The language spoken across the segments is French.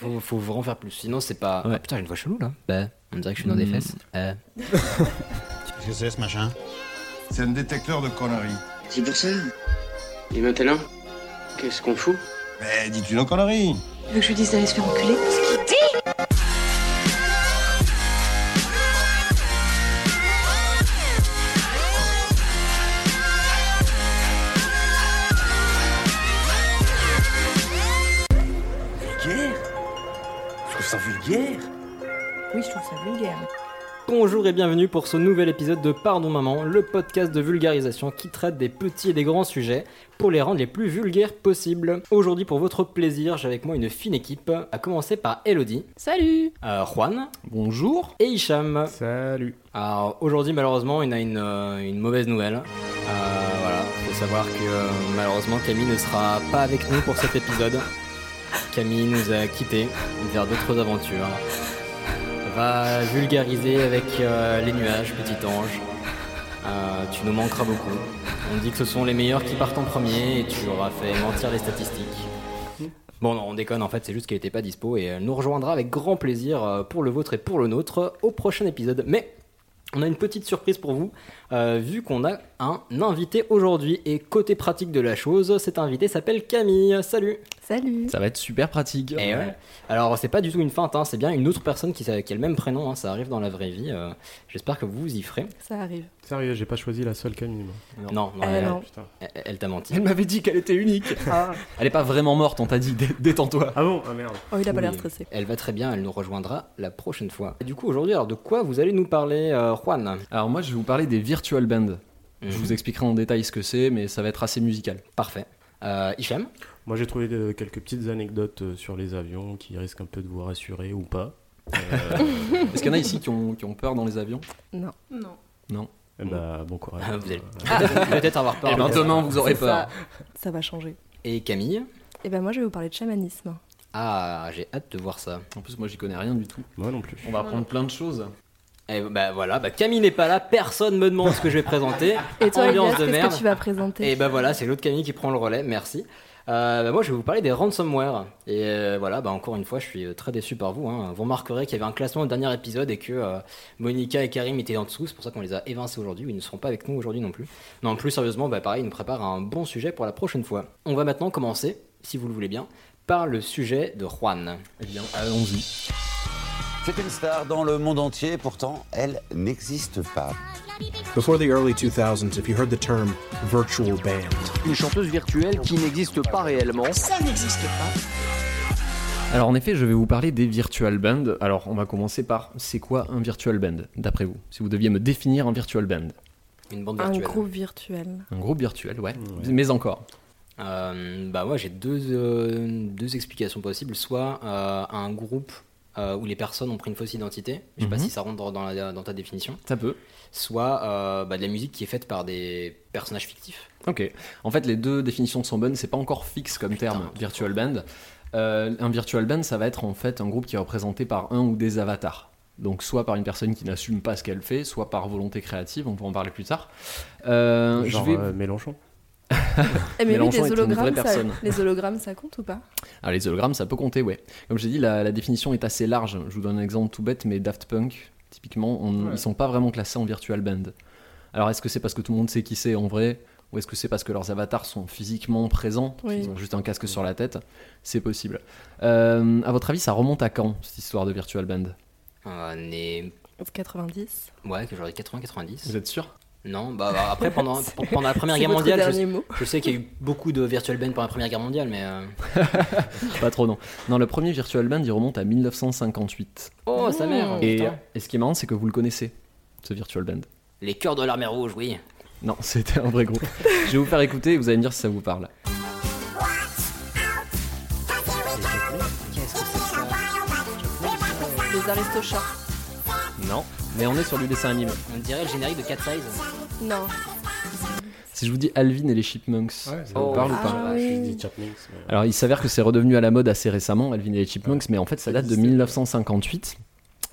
Faut, faut vraiment faire plus. Sinon, c'est pas. Ouais. Ah, putain, j'ai une voix chelou là. Bah, on dirait que je suis dans des Mm. fesses. Euh, Qu'est-ce que c'est ce machin C'est un détecteur de conneries. C'est pour ça. Et maintenant, qu'est-ce qu'on fout? Mais dis-tu nos conneries Tu veux que je lui dise d'aller se faire enculer? Bonjour et bienvenue pour ce nouvel épisode de Pardon Maman, le podcast de vulgarisation qui traite des petits et des grands sujets pour les rendre les plus vulgaires possibles. Aujourd'hui, pour votre plaisir, j'ai avec moi une fine équipe, à commencer par Elodie, Salut euh, Juan Bonjour. et Hicham. Salut. Alors aujourd'hui, malheureusement, il y a une, euh, une mauvaise nouvelle. Euh, voilà, faut savoir que euh, malheureusement Camille ne sera pas avec nous pour cet épisode. Camille nous a quittés vers d'autres aventures. Va vulgariser avec euh, les nuages, petit ange. Euh, tu nous manqueras beaucoup. On dit que ce sont les meilleurs qui partent en premier et tu auras fait mentir les statistiques. Bon non, on déconne en fait, c'est juste qu'elle était pas dispo et elle nous rejoindra avec grand plaisir euh, pour le vôtre et pour le nôtre au prochain épisode. Mais on a une petite surprise pour vous, euh, vu qu'on a un invité aujourd'hui. Et côté pratique de la chose, cet invité s'appelle Camille. Salut Salut Ça va être super pratique. Et ouais. Alors, c'est pas du tout une feinte, hein, c'est bien une autre personne qui, qui a le même prénom, hein, ça arrive dans la vraie vie. euh, J'espère que vous vous y ferez. Ça arrive. Sérieux, j'ai pas choisi la seule Camille. moi. Non, non, Euh, elle, non. Elle- elle t'a menti. Elle m'avait dit qu'elle était unique. Elle est pas vraiment morte, on t'a dit. Dé- Détends-toi. Ah bon? Ah merde. Oh, il a pas l'air stressé. Elle va très bien, elle nous rejoindra la prochaine fois. Et du coup, aujourd'hui, alors de quoi vous allez nous parler, euh, Juan? Alors moi, je vais vous parler des virtual bands. Je Mhm. vous expliquerai en détail ce que c'est, mais ça va être assez musical. Parfait. Euh, Hicham Moi j'ai trouvé euh, quelques petites anecdotes euh, sur les avions qui risquent un peu de vous rassurer ou pas. Euh, Est-ce qu'il y en a ici qui ont, qui ont peur dans les avions? Non. Non. eh bah, bon courage. Ah, vous allez peut-être- peut-être avoir peur. Eh ben demain, vous aurez peur. Ça, ça va changer. Et Camille? Et ben moi, je vais vous parler de chamanisme. Ah, j'ai hâte de voir ça. En plus, moi, j'y connais rien du tout. Moi non plus. On va apprendre plein de choses. Et bah voilà, bah Camille n'est pas là, personne me demande ce que je vais présenter. Et toi, Ambiance Elias, de qu'est-ce merde. que tu vas présenter Et bah voilà, c'est l'autre Camille qui prend le relais, merci. Euh, bah moi je vais vous parler des ransomware. Et euh, voilà, bah encore une fois, je suis euh, très déçu par vous. hein. Vous remarquerez qu'il y avait un classement au dernier épisode et que euh, Monica et Karim étaient en dessous. C'est pour ça qu'on les a évincés aujourd'hui. Ils ne seront pas avec nous aujourd'hui non plus. Non, plus sérieusement, bah pareil, ils nous préparent un bon sujet pour la prochaine fois. On va maintenant commencer, si vous le voulez bien, par le sujet de Juan. Eh bien, allons-y. C'est une star dans le monde entier, pourtant elle n'existe pas. Before the early 2000s, if you heard the term virtual band, Une chanteuse virtuelle qui n'existe pas réellement. Alors en effet, je vais vous parler des virtual bands. Alors on va commencer par c'est quoi un virtual band d'après vous? Si vous deviez me définir un virtual band. Une bande Un virtuelle. groupe virtuel. Un groupe virtuel, ouais. Ouais. Mais encore. Euh, bah moi j'ai deux, euh, deux explications possibles. Soit euh, un groupe euh, où les personnes ont pris une fausse identité, je sais pas Mhm. si ça rentre dans, dans la- dans ta définition. Ça peut. Soit euh, bah, de la musique qui est faite par des personnages fictifs. Ok. En fait, les deux définitions sont bonnes. C'est pas encore fixe comme terme, virtual band. Euh, un virtual band, ça va être en fait un groupe qui est représenté par un ou des avatars. Donc soit par une personne qui n'assume pas ce qu'elle fait, soit par volonté créative. On pourra en parler plus tard. Euh, je Genre vais- euh, Mélenchon. Eh mais oui, Mélenchon les est une vraie hologrammes, ça, personne. les hologrammes, ça compte ou pas? Ah, les hologrammes, ça peut compter, ouais. Comme j'ai dit, la, la définition est assez large. Je vous donne un exemple tout bête, mais Daft Punk, typiquement, on- Ouais. ils sont pas vraiment classés en virtual band. Alors, est-ce que c'est parce que tout le monde sait qui c'est en vrai ou est-ce que c'est parce que leurs avatars sont physiquement présents Oui. Ils ont juste un casque sur la tête? C'est possible. Euh, à votre avis, ça remonte à quand, cette histoire de virtual band? Euh, né... 90 Ouais, que j'aurais 80-90. Vous êtes sûr? Non, bah, bah, après pendant, pendant la Première Guerre mondiale, je, sais qu'il y a eu beaucoup de virtual bands pendant la Première Guerre mondiale, mais... euh, Pas trop, non. Non, le premier virtual band, il remonte à 1958. Oh, sa mère Et, et ce qui est marrant, c'est que vous le connaissez, ce virtual band. Les cœurs de l'armée rouge, oui. Non, c'était un vrai groupe. Je vais vous faire écouter et vous allez me dire si ça vous parle. Les aristochats. Non, mais on est sur du dessin animé. On dirait le générique de Cat Size. Non. Si je vous dis Alvin et les Chipmunks, ça vous Oh. parle ou Ah pas oui. Mais- Alors il s'avère que c'est redevenu à la mode assez récemment, Alvin et les Chipmunks, mais en fait ça date de 1958.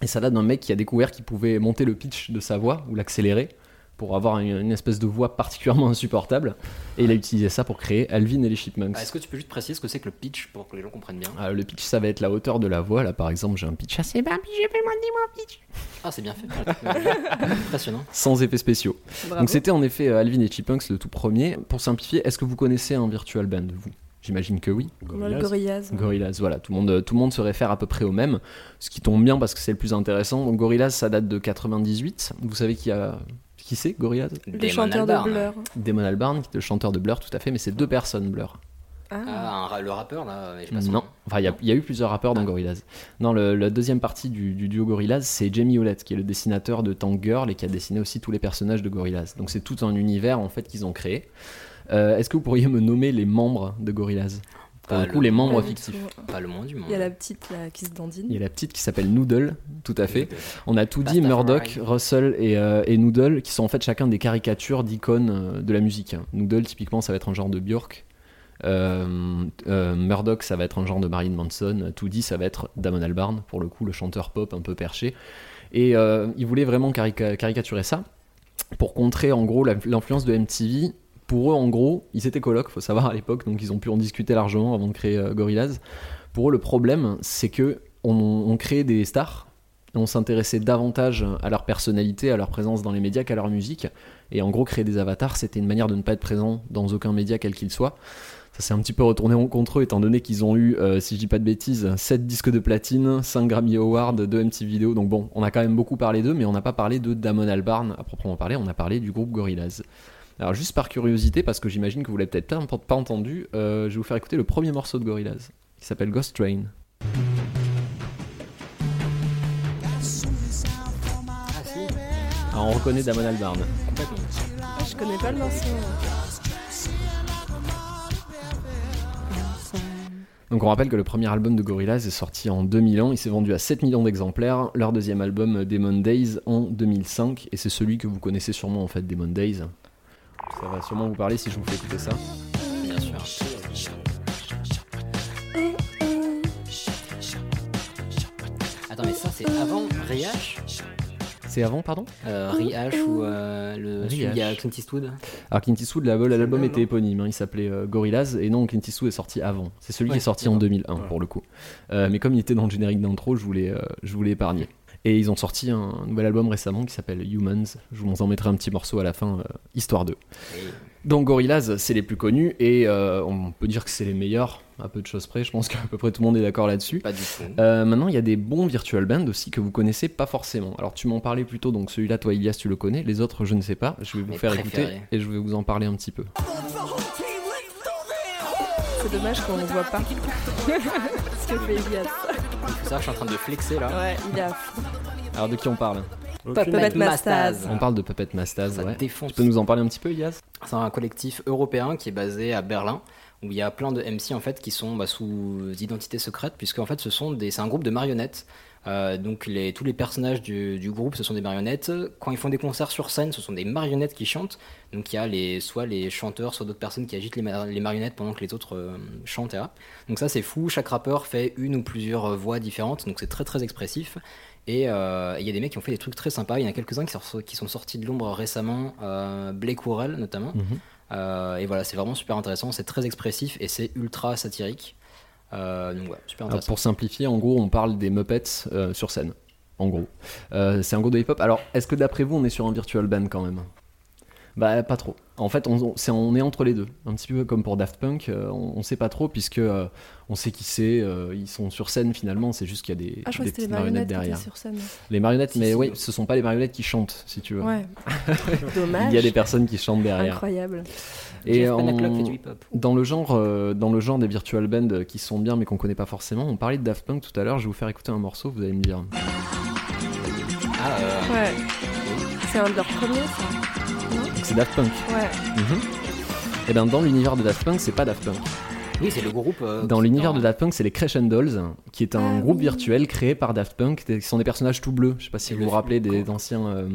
Et ça date d'un mec qui a découvert qu'il pouvait monter le pitch de sa voix ou l'accélérer pour avoir une, une espèce de voix particulièrement insupportable. Et il a utilisé ça pour créer Alvin et les Chipmunks. Ah, Est-ce que tu peux juste préciser ce que c'est que le pitch pour que les gens comprennent bien Ah, le pitch, ça va être la hauteur de la voix. Là, par exemple, j'ai un pitch assez bas, puis j'ai fait moi dis-moi pitch. Ah, c'est bien fait. Impressionnant. Sans effets spéciaux. Bravo. Donc c'était en effet euh, Alvin et Chipmunks le tout premier. Pour simplifier, est-ce que vous connaissez un virtual band, vous? J'imagine que oui. Le Gorillaz. Gorillaz, voilà, tout le, monde, euh, tout le monde se réfère à peu près au même, ce qui tombe bien parce que c'est le plus intéressant. Donc Gorillaz, ça date de 98. Vous savez qui a qui c'est Gorillaz Le chanteur de Blur. Damon Albarn, qui est le chanteur de Blur, tout à fait, mais c'est deux personnes Blur. Ah. Ah, un le rappeur là, mais je sais pas son Non, enfin il y a- il y, a eu plusieurs rappeurs dans Gorillaz. Non, le- la deuxième partie du, du duo Gorillaz, c'est Jamie Hewlett, qui est le dessinateur de Tank Girl et qui a dessiné aussi tous les personnages de Gorillaz. Donc c'est tout un univers en fait qu'ils ont créé. Euh, Est-ce que vous pourriez me nommer les membres de Gorillaz? Pour Pas le coup, le- les membres fictifs. tout. Pas le moins du monde. Il y a la petite là, qui se dandine. Il y a la petite qui s'appelle Noodle, tout à fait. On a tout dit. Murdoch, Russell et, euh, et Noodle, qui sont en fait chacun des caricatures d'icônes euh, de la musique. Noodle, typiquement, ça va être un genre de Björk. Euh, euh, Murdoch, ça va être un genre de Marilyn Manson. Toody, ça va être Damon Albarn, pour le coup, le chanteur pop un peu perché. Et euh, il voulait vraiment carica- caricaturer ça pour contrer en gros l'influence de MTV. Pour eux, en gros, ils étaient colocs, faut savoir à l'époque, donc ils ont pu en discuter largement avant de créer euh, Gorillaz. Pour eux, le problème, c'est que on, on créait des stars, on s'intéressait davantage à leur personnalité, à leur présence dans les médias qu'à leur musique. Et en gros, créer des avatars, c'était une manière de ne pas être présent dans aucun média, quel qu'il soit. Ça s'est un petit peu retourné contre eux, étant donné qu'ils ont eu, euh, si je dis pas de bêtises, 7 disques de platine, 5 Grammy Awards, 2 MTV Vidéo. Donc bon, on a quand même beaucoup parlé d'eux, mais on n'a pas parlé de Damon Albarn à proprement parler, on a parlé du groupe Gorillaz. Alors juste par curiosité, parce que j'imagine que vous l'avez peut-être pas, pas entendu, euh, je vais vous faire écouter le premier morceau de Gorillaz, qui s'appelle Ghost Train. Alors on reconnaît Damon Albarn. Ah, je connais pas le morceau. Donc on rappelle que le premier album de Gorillaz est sorti en 2000 ans, il s'est vendu à 7 millions d'exemplaires, leur deuxième album Demon Days en 2005, et c'est celui que vous connaissez sûrement en fait, Demon Days. Ça va sûrement vous parler si je vous fais écouter ça. Bien sûr. Attends, mais ça c'est avant Riach C'est avant, pardon? Euh, Riach ou euh, le. Il y a Clint Eastwood Alors Clint Eastwood, la- l'album était éponyme, hein, il s'appelait euh, Gorillaz, et non, Clint Eastwood est sorti avant. C'est celui qui est sorti en d'accord. 2001 pour le coup. Euh, mais comme il était dans le générique d'intro, je voulais, je voulais épargner. Et ils ont sorti un nouvel album récemment qui s'appelle Humans. Je vous en mettrai un petit morceau à la fin, euh, histoire d'eux. Donc Gorillaz, c'est les plus connus et euh, on peut dire que c'est les meilleurs, à peu de choses près. Je pense qu'à peu près tout le monde est d'accord là-dessus. Pas du tout. Euh, maintenant, il y a des bons virtual bands aussi que vous connaissez pas forcément. Alors, tu m'en parlais plutôt, donc celui-là, toi, Ilias, tu le connais. Les autres, je ne sais pas. Je vais vous Mes faire préférés. écouter et je vais vous en parler un petit peu. C'est dommage qu'on ne voit pas. Ce que fait Elias. Je suis en train de flexer là. Ouais, il. Alors, de qui on parle Puppet Mastaz. On parle de Puppet Mastaz, Ça ouais. défonce. Tu peux nous en parler un petit peu, Ilias? C'est un collectif européen qui est basé à Berlin où il y a plein de MC en fait qui sont bah, sous identité secrète puisque en fait ce sont des c'est un groupe de marionnettes Euh, donc les, tous les personnages du, du groupe ce sont des marionnettes quand ils font des concerts sur scène ce sont des marionnettes qui chantent donc il y a les soit les chanteurs soit d'autres personnes qui agitent les, ma- les marionnettes pendant que les autres euh, chantent donc ça c'est fou chaque rappeur fait une ou plusieurs euh, voix différentes donc c'est très très expressif et euh, il y a des mecs qui ont fait des trucs très sympas. Il y en a quelques-uns qui, sont- qui sont sortis de l'ombre récemment, Blake Worrell notamment. Mhm. Et voilà, c'est vraiment super intéressant. C'est très expressif et c'est ultra satirique. Euh, donc voilà, super Alors, intéressant. pour simplifier, en gros, on parle des Muppets euh, sur scène. En gros. Euh, c'est un groupe de hip-hop. Alors, est-ce que d'après vous, on est sur un virtual band quand même? Bah, pas trop. En fait, on, on- on est entre les deux. Un petit peu comme pour Daft Punk. euh, on, on sait pas trop, puisque euh, on sait qui c'est. euh, ils sont sur scène finalement. C'est juste qu'il y a des, Ah, je des que c'était les petites marionnettes qui derrière. sur scène. Les marionnettes, Si, mais si. oui, ce sont pas les marionnettes qui chantent, si tu veux. Ouais. Dommage. Il y a des personnes qui chantent derrière. Incroyable. Et en- fait du hip-hop. dans le genre, euh, dans le genre des virtual bands qui sont bien mais qu'on connaît pas forcément, on parlait de Daft Punk tout à l'heure. Je vais vous faire écouter un morceau. Vous allez me dire. Ah, euh, Ouais. C'est un de leurs premiers, ça. C'est Daft Punk. Ouais. Et bien dans l'univers de Daft Punk, c'est pas Daft Punk. oui, c'est le groupe. euh, Dans l'univers de Daft Punk, c'est les Crescendols, qui est un Ah groupe oui. virtuel créé par Daft Punk, qui sont des personnages tout bleus. Je sais pas si Et vous vous rappelez des anciens. euh,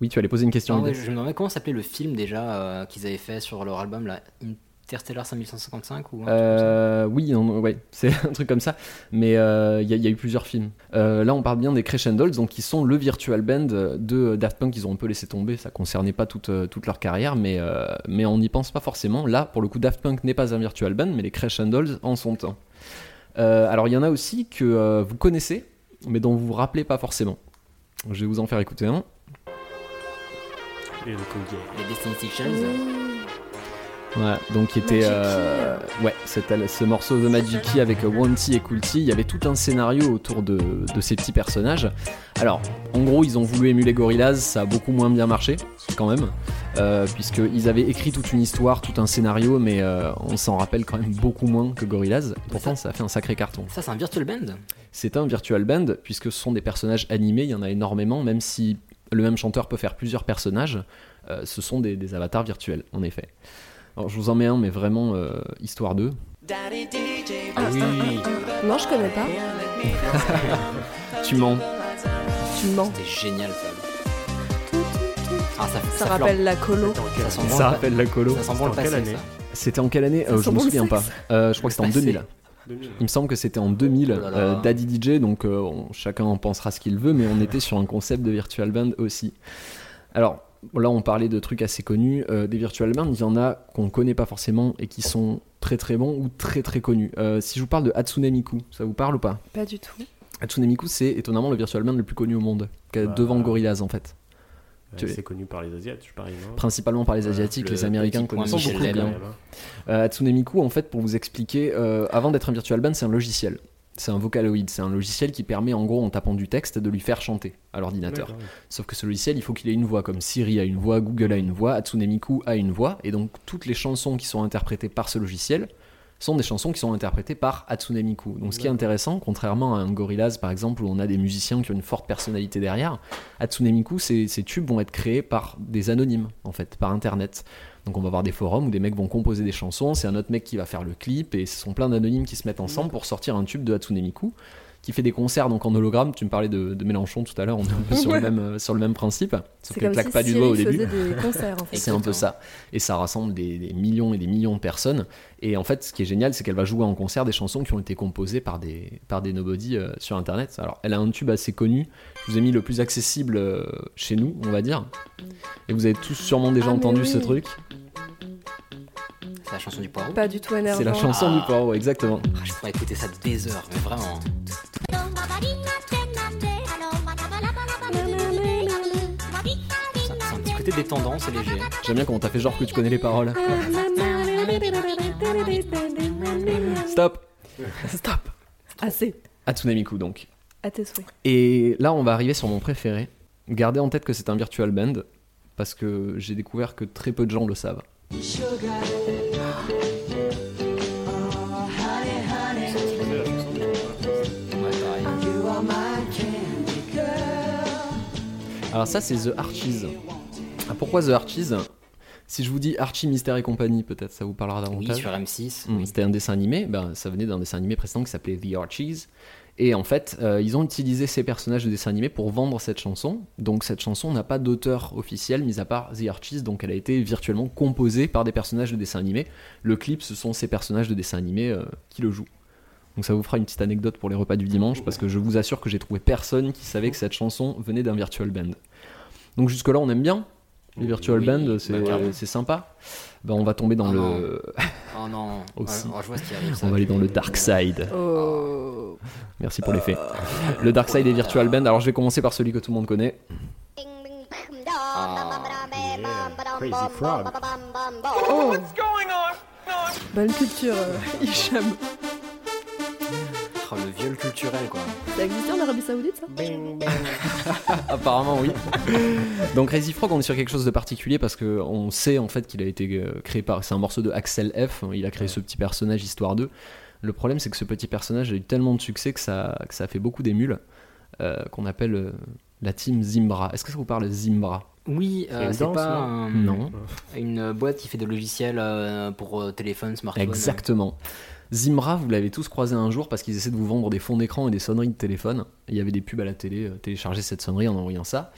Oui, tu allais poser une question. Ah ouais, je me demandais comment s'appelait le film déjà euh, qu'ils avaient fait sur leur album là, In- Interstellar 5155 ou un truc Euh, oui, on- ouais, c'est un truc comme ça. Mais euh, il y, a- il y a eu plusieurs films. Euh, là, on parle bien des Crescendols, donc qui sont le virtual band de Daft Punk. Ils ont un peu laissé tomber. Ça concernait pas toute, toute leur carrière, mais, euh, mais on n'y pense pas forcément. Là, pour le coup, Daft Punk n'est pas un virtual band, mais les Crescendols en sont un. Euh, alors, il y en a aussi que euh, vous connaissez, mais dont vous vous rappelez pas forcément. Je vais vous en faire écouter un. Et le Les Destiny Sections. Voilà, donc qui était euh, ouais, c'était ce morceau The Magic Key avec euh, Wanty et Coolty. Il y avait tout un scénario autour de, de ces petits personnages. Alors, en gros, ils ont voulu émuler Gorillaz, ça a beaucoup moins bien marché, quand même, euh, puisqu'ils avaient écrit toute une histoire, tout un scénario, mais euh, on s'en rappelle quand même beaucoup moins que Gorillaz. Pourtant, ça a fait un sacré carton. Ça, c'est un virtual band C'est un virtual band, puisque ce sont des personnages animés, il y en a énormément, même si le même chanteur peut faire plusieurs personnages, euh, ce sont des, des avatars virtuels, en effet. Alors je vous en mets un, mais vraiment euh, histoire 2. Ah oui, Non, je connais pas. Tu mens. Tu mens. c'était génial ça. Ah, ça, Ça ça rappelle la colo. Ça sent bon Ça le- rappelle la colo. Ça sent bon le passé, année. C'était en quelle année Euh, Je me bon souviens pas. Euh, je crois que c'était en Passé. 2000. 2000. Il me semble que c'était en 2000. Oh là là. Euh, Daddy DJ, donc euh, on- chacun en pensera ce qu'il veut, mais on était sur un concept de virtual band aussi. Alors là, on parlait de trucs assez connus. Euh, des virtual bands, il y en a qu'on connaît pas forcément et qui sont très très bons ou très très connus. Euh, si je vous parle de Hatsune Miku, ça vous parle ou pas? Pas du tout. Hatsune Miku, c'est étonnamment le virtual band le plus connu au monde, Bah. devant Gorillaz en fait. Ouais, C'est connu par les Asiates, je parie, non? Principalement par les Asiatiques, le les Américains connaissent beaucoup bien. Euh, Hatsune Miku, en fait, pour vous expliquer, euh, avant d'être un virtual band, c'est un logiciel. C'est un Vocaloid, c'est un logiciel qui permet en gros en tapant du texte de lui faire chanter à l'ordinateur. Sauf que ce logiciel, il faut qu'il ait une voix, comme Siri a une voix, Google a une voix, Hatsune Miku a une voix, et donc toutes les chansons qui sont interprétées par ce logiciel sont des chansons qui sont interprétées par Hatsune Miku. Donc ce qui est intéressant, contrairement à un Gorillaz par exemple, où on a des musiciens qui ont une forte personnalité derrière, Hatsune Miku, ces, ces tubes vont être créés par des anonymes, en fait, par internet. Donc on va voir des forums où des mecs vont composer des chansons, c'est un autre mec qui va faire le clip, et ce sont plein d'anonymes qui se mettent ensemble pour sortir un tube de Hatsune Miku, qui fait des concerts donc en hologramme. Tu me parlais de, de Mélenchon tout à l'heure, on est un peu sur le même, euh, sur le même principe, sauf C'est qu'elle claque si pas du doigt au début. des concerts en fait. C'est un peu ça. Et ça rassemble des, des millions et des millions de personnes. Et en fait, ce qui est génial, c'est qu'elle va jouer en concert des chansons qui ont été composées par des, par des nobody euh, sur Internet. Alors, elle a un tube assez connu. Je vous ai mis le plus accessible euh, chez nous, on va dire. Et vous avez tous sûrement déjà Ah, entendu oui. ce truc. C'est la chanson du poireau. Pas du tout énervant. C'est la chanson Ah. du poireau, exactement. Ah, je pourrais écouter ça des heures, mais vraiment. C'est un petit côté des tendances et léger. J'aime bien comment t'as fait genre que tu connais les paroles. Stop Stop. Assez. Hatsune Miku donc. À tes souhaits. Et là, on va arriver sur mon préféré. Gardez en tête que c'est un virtual band, parce que j'ai découvert que très peu de gens le savent. Alors ça, c'est The Archies. Ah, pourquoi The Archies? Si je vous dis Archie Mystère et compagnie, peut-être ça vous parlera Oui, davantage. sur M6. Hum, C'était un dessin animé, ben, ça venait d'un dessin animé précédent qui s'appelait The Archies. Et en fait, euh, ils ont utilisé ces personnages de dessin animé pour vendre cette chanson. Donc cette chanson n'a pas d'auteur officiel, mis à part The Archies, donc elle a été virtuellement composée par des personnages de dessin animé. Le clip, ce sont ces personnages de dessin animé euh, qui le jouent. Donc ça vous fera une petite anecdote pour les repas du dimanche, parce que je vous assure que j'ai trouvé personne qui savait que cette chanson venait d'un virtual band. Donc jusque-là, on aime bien les virtual Oui, bands, c'est bah, c'est sympa. Ben, on va tomber dans Oh le... Oh non. Aussi. Oh, je vois ce qui arrive. ça. on va aller dans le dark side. Oh. Merci pour l'effet. Le Dark Side des Virtual Band. Alors je vais commencer par celui que tout le monde connaît. Ah, Crazy Frog. Oh. Bonne culture, euh, Hicham. Oh, le viol culturel, quoi. Ça existait en Arabie Saoudite ça Apparemment oui. Donc Crazy Frog, on est sur quelque chose de particulier parce que on sait en fait qu'il a été euh, créé par. C'est un morceau de Axel F. Il a créé ce petit personnage Histoire 2. Le problème c'est que ce petit personnage a eu tellement de succès que ça, que ça a fait beaucoup d'émules euh, qu'on appelle euh, la team Zimbra. Est-ce que ça vous parle Zimbra? Oui, euh, c'est pas non un- Non. une boîte qui fait des logiciels euh, pour euh, téléphone, smartphone. Exactement. Zimbra, vous l'avez tous croisé un jour parce qu'ils essaient de vous vendre des fonds d'écran et des sonneries de téléphone. Il y avait des pubs à la télé, euh, téléchargez cette sonnerie en envoyant ça.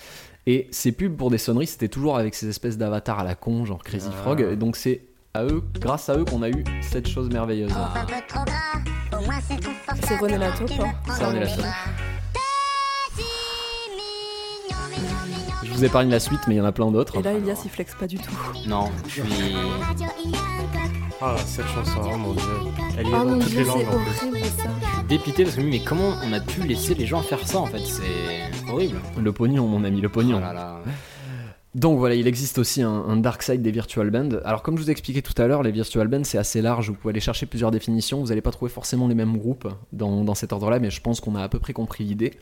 Et ces pubs pour des sonneries, c'était toujours avec ces espèces d'avatars à la con, genre Crazy Ah. Frog. Et donc c'est à eux, grâce à eux qu'on a eu cette chose merveilleuse. C'est René Lato, quoi. C'est René Lato. Je vous épargne la suite, mais il y en a plein d'autres. Et là, Elias, il flex pas du tout. Non, je suis. Ah, cette chanson, oh mon dieu. Elle y est Oh dans toutes dieu, les langues en plus. horrible ça. dépité parce que je mais comment on a pu laisser les gens faire ça en fait? C'est horrible. Le pognon, mon ami, le pognon. Oh là là. Donc voilà, il existe aussi un, un dark side des virtual bands. Alors comme je vous ai expliqué tout à l'heure, les virtual bands c'est assez large, vous pouvez aller chercher plusieurs définitions, vous n'allez pas trouver forcément les mêmes groupes dans, dans cet ordre-là, mais je pense qu'on a à peu près compris l'idée.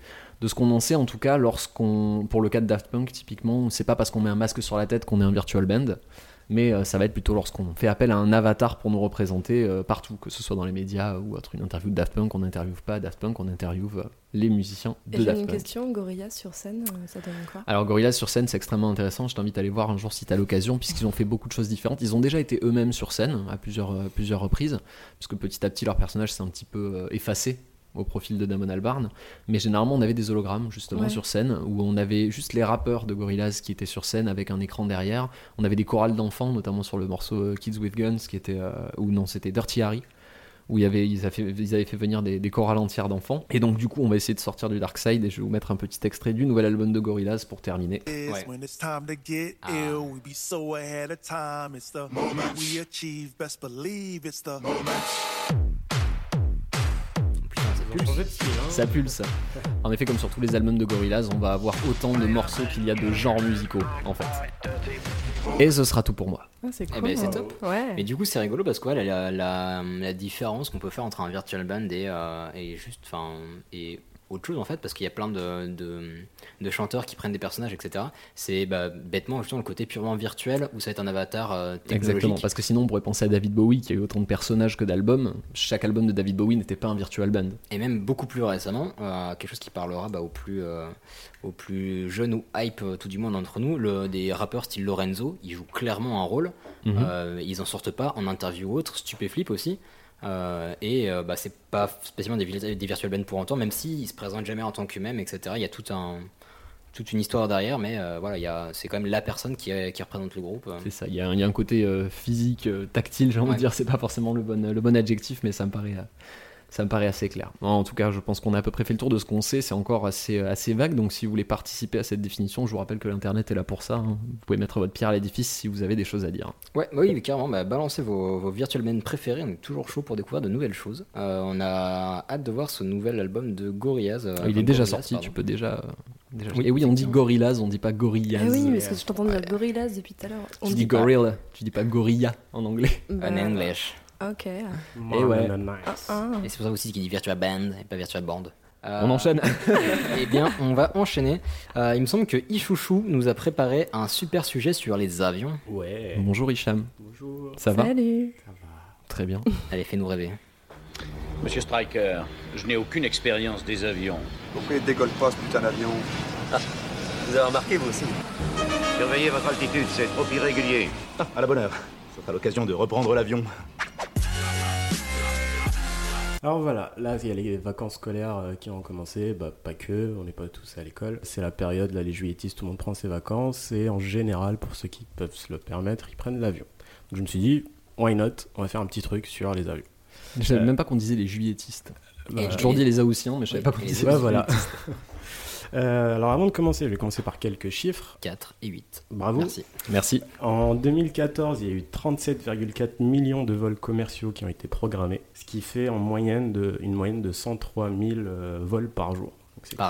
De ce qu'on en sait en tout cas, lorsqu'on, pour le cas de Daft Punk typiquement, c'est pas parce qu'on met un masque sur la tête qu'on est un virtual band, mais euh, ça va être plutôt lorsqu'on fait appel à un avatar pour nous représenter euh, partout, que ce soit dans les médias ou autre. Une interview de Daft Punk, on n'interviewe pas Daft Punk, on interviewe euh, les musiciens Et de j'ai Daft une question, Gorillaz sur scène, ça donne quoi? Alors Gorillaz sur scène c'est extrêmement intéressant, je t'invite à aller voir un jour si t'as l'occasion puisqu'ils ont fait beaucoup de choses différentes. Ils ont déjà été eux-mêmes sur scène à plusieurs, euh, plusieurs reprises parce que petit à petit leur personnage s'est un petit peu effacé au profil de Damon Albarn. Mais généralement on avait des hologrammes justement Ouais. sur scène où on avait juste les rappeurs de Gorillaz qui étaient sur scène avec un écran derrière. On avait des chorales d'enfants notamment sur le morceau euh, Kids with Guns qui était... euh, ou non c'était Dirty Harry où il y avait, ils, avaient fait, ils avaient fait venir des, des chorales entières d'enfants. Et donc du coup, on va essayer de sortir du Dark Side et je vais vous mettre un petit extrait du nouvel album de Gorillaz pour terminer. Ouais. Ah. De style, hein. Ça pulse. En effet, comme sur tous les albums de Gorillaz, on va avoir autant de morceaux qu'il y a de genres musicaux, en fait. Et ce sera tout pour moi. Ah, c'est Eh cool. ben, c'est top. Ouais. Mais du coup, c'est rigolo parce que ouais, la, la, la différence qu'on peut faire entre un virtual band et, euh, et juste, enfin, et autre chose en fait, parce qu'il y a plein de, de, de chanteurs qui prennent des personnages, etc. C'est bah, bêtement justement le côté purement virtuel où ça va être un avatar euh, technologique. Exactement, parce que sinon on pourrait penser à David Bowie qui a eu autant de personnages que d'albums. Chaque album de David Bowie n'était pas un virtual band. Et même beaucoup plus récemment, euh, quelque chose qui parlera bah, aux, plus, euh, aux plus jeunes ou hype, euh, tout du moins d'entre nous, le, des rappeurs style Lorenzo, ils jouent clairement un rôle. Mhm. Ils en sortent pas en interview ou autre, Stupéflip aussi. Euh, et euh, bah, c'est pas spécialement des, des virtual bands pour autant, même s'ils se présentent jamais en tant qu'eux-mêmes, etc. Il y a tout un, toute une histoire derrière, mais euh, voilà, c'est quand même la personne qui, qui représente le groupe. C'est ça, il y, a un- il y a un côté euh, physique, tactile, j'ai envie de dire, c'est pas forcément le bon, le bon adjectif, mais ça me paraît, ça me paraît assez clair. En tout cas, je pense qu'on a à peu près fait le tour de ce qu'on sait, c'est encore assez, euh, assez vague, donc si vous voulez participer à cette définition, je vous rappelle que l'internet est là pour ça. hein. Vous pouvez mettre votre pierre à l'édifice si vous avez des choses à dire. Ouais, bah oui, mais carrément, bah, balancez vos, vos virtual bands préférés, on est toujours chaud pour découvrir de nouvelles choses. Euh, on a hâte de voir ce nouvel album de Gorillaz. euh, il est déjà Gorillaz, sorti, pardon. tu peux déjà. euh, déjà- Oui, Et oui, on dit. Gorillaz, on dit pas Gorillaz. Ah oui, parce que je t'entends dire Gorillaz depuis tout à l'heure. On Tu dit dis pas- Gorilla, tu dis pas Gorilla en anglais. Bah, En English. Ok. Et ouais. Ah, ah. Et c'est pour ça aussi qu'il dit virtual band et pas virtual band. Euh, On enchaîne. Eh bien, on va enchaîner. Euh, il me semble que Ichouchou nous a préparé un super sujet sur les avions. Ouais. Bonjour Hicham. Bonjour. Ça va Salut. Très bien. Allez, fais-nous rêver. Monsieur Stryker, je n'ai aucune expérience des avions. Pourquoi il décolle pas ce putain d'avion? Vous avez remarqué, vous aussi? Surveillez votre altitude, c'est trop irrégulier. Ah, à la bonne heure. L'occasion de reprendre l'avion. Alors voilà, là il y a les vacances scolaires euh, qui ont commencé, bah pas que, on n'est pas tous à l'école. C'est la période, là les juilletistes, tout le monde prend ses vacances et en général, pour ceux qui peuvent se le permettre, ils prennent l'avion. Donc je me suis dit, why not, on va faire un petit truc sur les avions. Je savais Euh, même pas qu'on disait les juilletistes. bah, J'ai toujours dit les Aoussiens, mais je savais pas qu'on disait les voilà. Euh, alors avant de commencer, je vais commencer par quelques chiffres. 4 et 8. Bravo. Merci. Merci. En 2014, il y a eu 37,4 millions de vols commerciaux qui ont été programmés, ce qui fait en moyenne de, une moyenne de 103 000 euh, vols par jour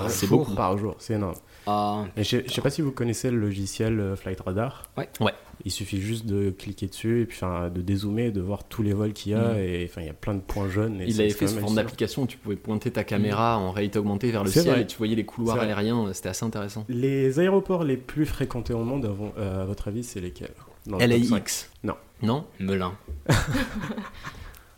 c'est beaucoup par jour, c'est énorme. Ah, je, je sais pas si vous connaissez le logiciel euh, Flight Radar. Ouais. Ouais. Il suffit juste de cliquer dessus et puis de dézoomer, de voir tous les vols qu'il y a Mhm. et enfin il y a plein de points jaunes. Et Il avait fait sous forme d'application où tu pouvais pointer ta caméra en réalité augmentée vers le ciel vrai. et tu voyais les couloirs aériens, c'était assez intéressant. Les aéroports les plus fréquentés au monde, avant- euh, à votre avis, c'est lesquels? LAX. Non. Non? Melun.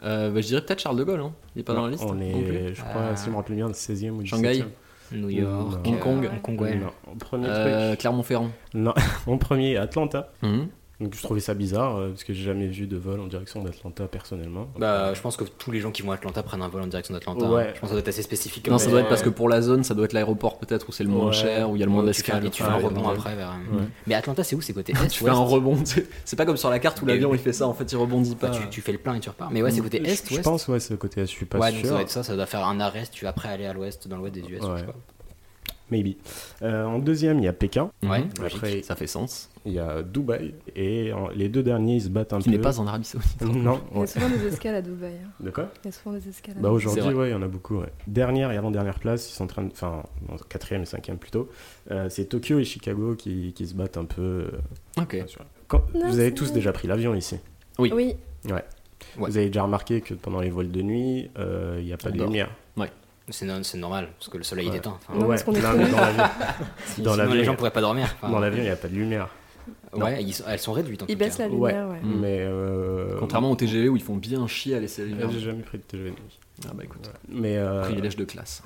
Euh, bah, Je dirais peut-être Charles de Gaulle, hein. il est pas dans la liste On non est, plus je crois, Euh, si je me rappelle bien, le 16e ou 17e. Shanghai. New York. Non. Hong Kong. euh, Hong Kong, ouais. Non. Premier Euh, truc. Clermont-Ferrand. Non, en premier, Atlanta. Mhm. Donc je trouvais ça bizarre euh, parce que j'ai jamais vu de vol en direction d'Atlanta personnellement. Bah, je pense que tous les gens qui vont à Atlanta prennent un vol en direction d'Atlanta. Ouais. Je pense que ça doit être assez spécifique. Non, ça doit être parce que pour la zone, ça doit être l'aéroport peut-être où c'est le moins Ouais. cher, où il y a le moins Ouais, d'escales. et tu fais un Ouais, rebond ouais. après vers. Ouais. Mais Atlanta, c'est où C'est côté est Tu fais un rebond. c'est- pas comme sur la carte où Et- l'avion il fait ça, en fait il rebondit pas. Bah, tu, tu fais le plein et tu repars. Mais ouais, c'est côté Je- est, Je ouest. pense ouais, c'est côté est, je suis pas ouais, donc ça sûr. doit être ça. Ça doit faire un arrêt. Tu vas après aller à l'ouest, dans l'ouest des US. Maybe. Euh, en deuxième, il y a Pékin. Ouais, logique. Après, Ça fait sens. il y a Dubaï. Et en- les deux derniers, ils se battent un Qui peu. n'est pas en Arabie Saoudite. Non. Il y ouais. a souvent des escales à Dubaï. hein. De quoi? Il y a souvent des escales à Bah Dubaï. aujourd'hui, vrai. ouais, il y en a beaucoup. Ouais. Dernière et avant-dernière place, ils sont en train de. Enfin, quatrième et cinquième plutôt. Euh, c'est Tokyo et Chicago qui, qui se battent un peu. euh, Ok. Quand- Non, vous avez c'est tous vrai. déjà pris l'avion ici. Oui. Oui, Ouais. Ouais. Vous avez déjà remarqué que pendant les vols de nuit, euh, il n'y a pas On de dort. lumière. C'est no- c'est normal, parce que le soleil il Ouais. éteint. Enfin, Non, ouais, parce est non, mais dans l'avion, dans sinon, les gens pourraient pas dormir. Enfin, dans l'avion, il n'y a pas de lumière. Ouais, ils sont- elles sont réduites en ils tout baissent la lumière, ouais. Mm. Mais. euh, Contrairement au TGV où ils font bien chier à laisser la lumière. J'ai jamais pris de TGV de nuit. Ah bah écoute, Mais. euh, privilège de classe.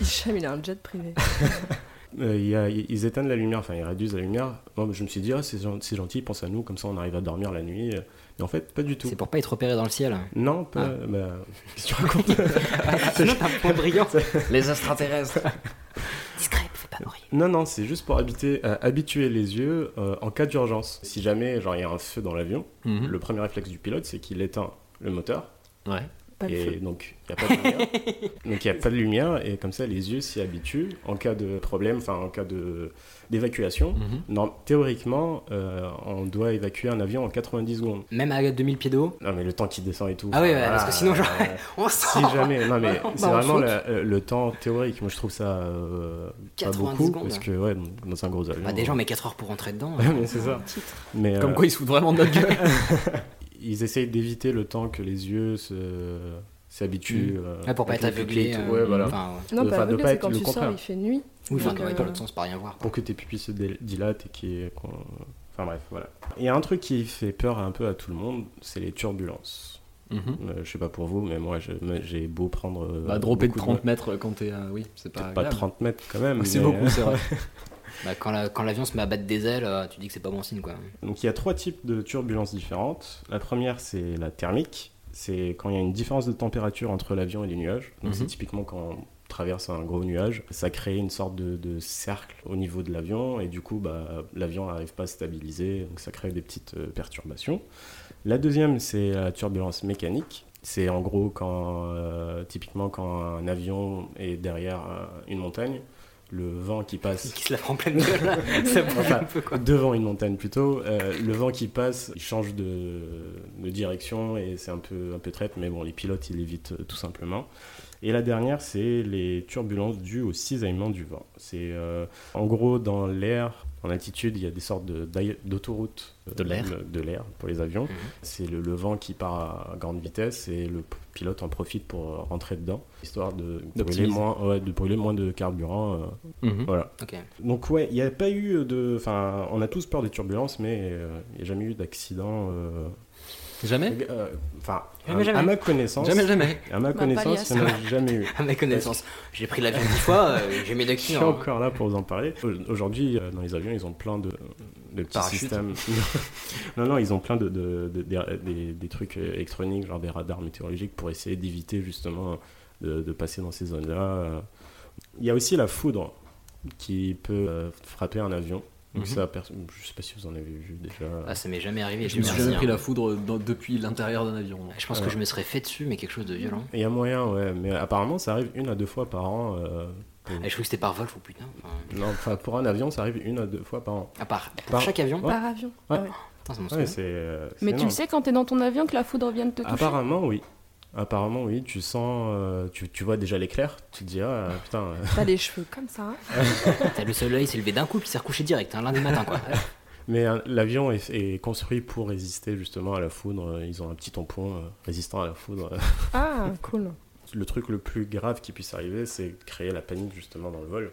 Hicham, il a un jet privé. Euh, il y a- ils éteignent la lumière, enfin ils réduisent la lumière. Moi, je me suis dit, ah, c'est gen- c'est gentil, ils pensent à nous, comme ça on arrive à dormir la nuit. En fait, pas du tout. C'est pour pas être repéré dans le ciel. Non, pas. Ah. Bah, qu'est-ce que tu racontes t'as un point brillant. Les extraterrestres. Discret, fais pas bruit. Non, non, c'est juste pour habiter, euh, habituer les yeux euh, en cas d'urgence. Si jamais genre il y a un feu dans l'avion, Mhm. le premier réflexe du pilote, c'est qu'il éteint le moteur. Ouais. Pas et feu. donc, il n'y a pas de lumière. donc, il n'y a pas de lumière, et comme ça, les yeux s'y habituent. En cas de problème, enfin, en cas de- d'évacuation, non, théoriquement, euh, on doit évacuer un avion en 90 secondes. Même à 2000 pieds d'eau. Non, mais le temps qui descend et tout. Ah oui, parce que sinon, genre, euh, on si sent. jamais, non mais c'est Bah, vraiment la- euh, le temps théorique. Moi, je trouve ça euh, pas 90 beaucoup secondes. parce que ouais, dans un gros avion. Bah, déjà, on met 4 heures pour rentrer dedans. Mais c'est ça. Mais Comme quoi ils se foutent vraiment de notre gueule. ils essayent d'éviter le temps que les yeux se s'habituent. euh, Ouais, pour pas être aveuglé. euh, Ouais, voilà. Ouais. Non, pas de aveuglé, pas être quand le tu sors, contraire. il fait nuit. Oui, enfin, dans les euh, pas sens, pas rien voir. Pour que tes pupilles se dilatent et qui qu'on- Enfin bref, voilà. Il y a un truc qui fait peur un peu à tout le monde, c'est les turbulences. Mhm. Euh, je sais pas pour vous, mais moi j'ai beau prendre. euh, Bah, dropper de beaucoup 30 mètres quand t'es. à- Oui, c'est pas. Pas agréable. 30 mètres quand même. C'est mais- beaucoup, c'est vrai. Bah, quand la- quand l'avion se met à battre des ailes, euh, tu dis que c'est pas bon signe quoi. Donc il y a trois types de turbulences différentes. La première, c'est la thermique. C'est quand il y a une différence de température entre l'avion et les nuages. Donc c'est Mhm. typiquement quand on traverse un gros nuage. Ça crée une sorte de, de cercle au niveau de l'avion et du coup, bah, l'avion n'arrive pas à se stabiliser. Donc ça crée des petites euh, perturbations. La deuxième, c'est la turbulence mécanique. C'est en gros quand, euh, typiquement quand un avion est derrière euh, une montagne, le vent qui passe Qui se la prend en pleine gueule là. Ça bouge Enfin, un peu quoi. devant une montagne plutôt, euh, le vent qui passe, il change de, de direction et c'est un peu, un peu traite, mais bon, les pilotes, ils évitent euh, tout simplement. Et la dernière, c'est les turbulences dues au cisaillement du vent. C'est euh, en gros dans l'air, en altitude, il y a des sortes d'autoroutes euh, De l'air. le- de l'air pour les avions. Mhm. C'est le, le vent qui part à grande vitesse et le pilote en profite pour rentrer dedans, histoire de brûler moins, ouais, de brûler moins de carburant. euh, Mhm. voilà. Donc ouais, il n'y a pas eu de... Enfin, on a tous peur des turbulences, mais euh, il n'y a jamais eu d'accident. euh, Jamais euh, Enfin, Jamais, à, jamais. à ma connaissance... Jamais, jamais. À ma Bah, connaissance, il n'y en lié a jamais eu. À ma connaissance, j'ai pris l'avion dix fois, euh, j'ai mis Je d'accident. suis encore là pour vous en parler. Au- Aujourd'hui, euh, dans les avions, ils ont plein de, de petits systèmes. non, non, ils ont plein de, de- de- des- trucs électroniques, genre des radars météorologiques, pour essayer d'éviter justement de, de passer dans ces zones-là. Il y a aussi la foudre qui peut euh, frapper un avion. Donc Mhm. ça, perso- je sais pas si vous en avez vu déjà. Ah, ça m'est jamais arrivé. Je me suis jamais pris la foudre dans- depuis l'intérieur d'un avion. Je pense que je me serais fait dessus, mais quelque chose de violent. Il y a moyen, ouais, mais apparemment ça arrive une à deux fois par an. euh, pour- Et je crois que c'était par vol, faut putain. Enfin, Non, enfin pour un avion, ça arrive une à deux fois par an. à part pour Par- chaque avion. Ouais. Par avion. Ouais. Ah. Putain, ça euh, Mais tu le sais quand t'es dans ton avion que la foudre vient de te toucher Apparemment, oui. Apparemment, oui. Tu sens, euh, tu, tu vois déjà l'éclair. Tu te dis, ah putain. euh, T'as les cheveux comme ça. hein. T'as le soleil s'est levé d'un coup, puis s'est recouché direct, hein, lundi matin quoi. Mais euh, l'avion est, est construit pour résister justement à la foudre. Ils ont un petit tampon euh, résistant à la foudre. Ah, cool. Le truc le plus grave qui puisse arriver, c'est créer la panique justement dans le vol.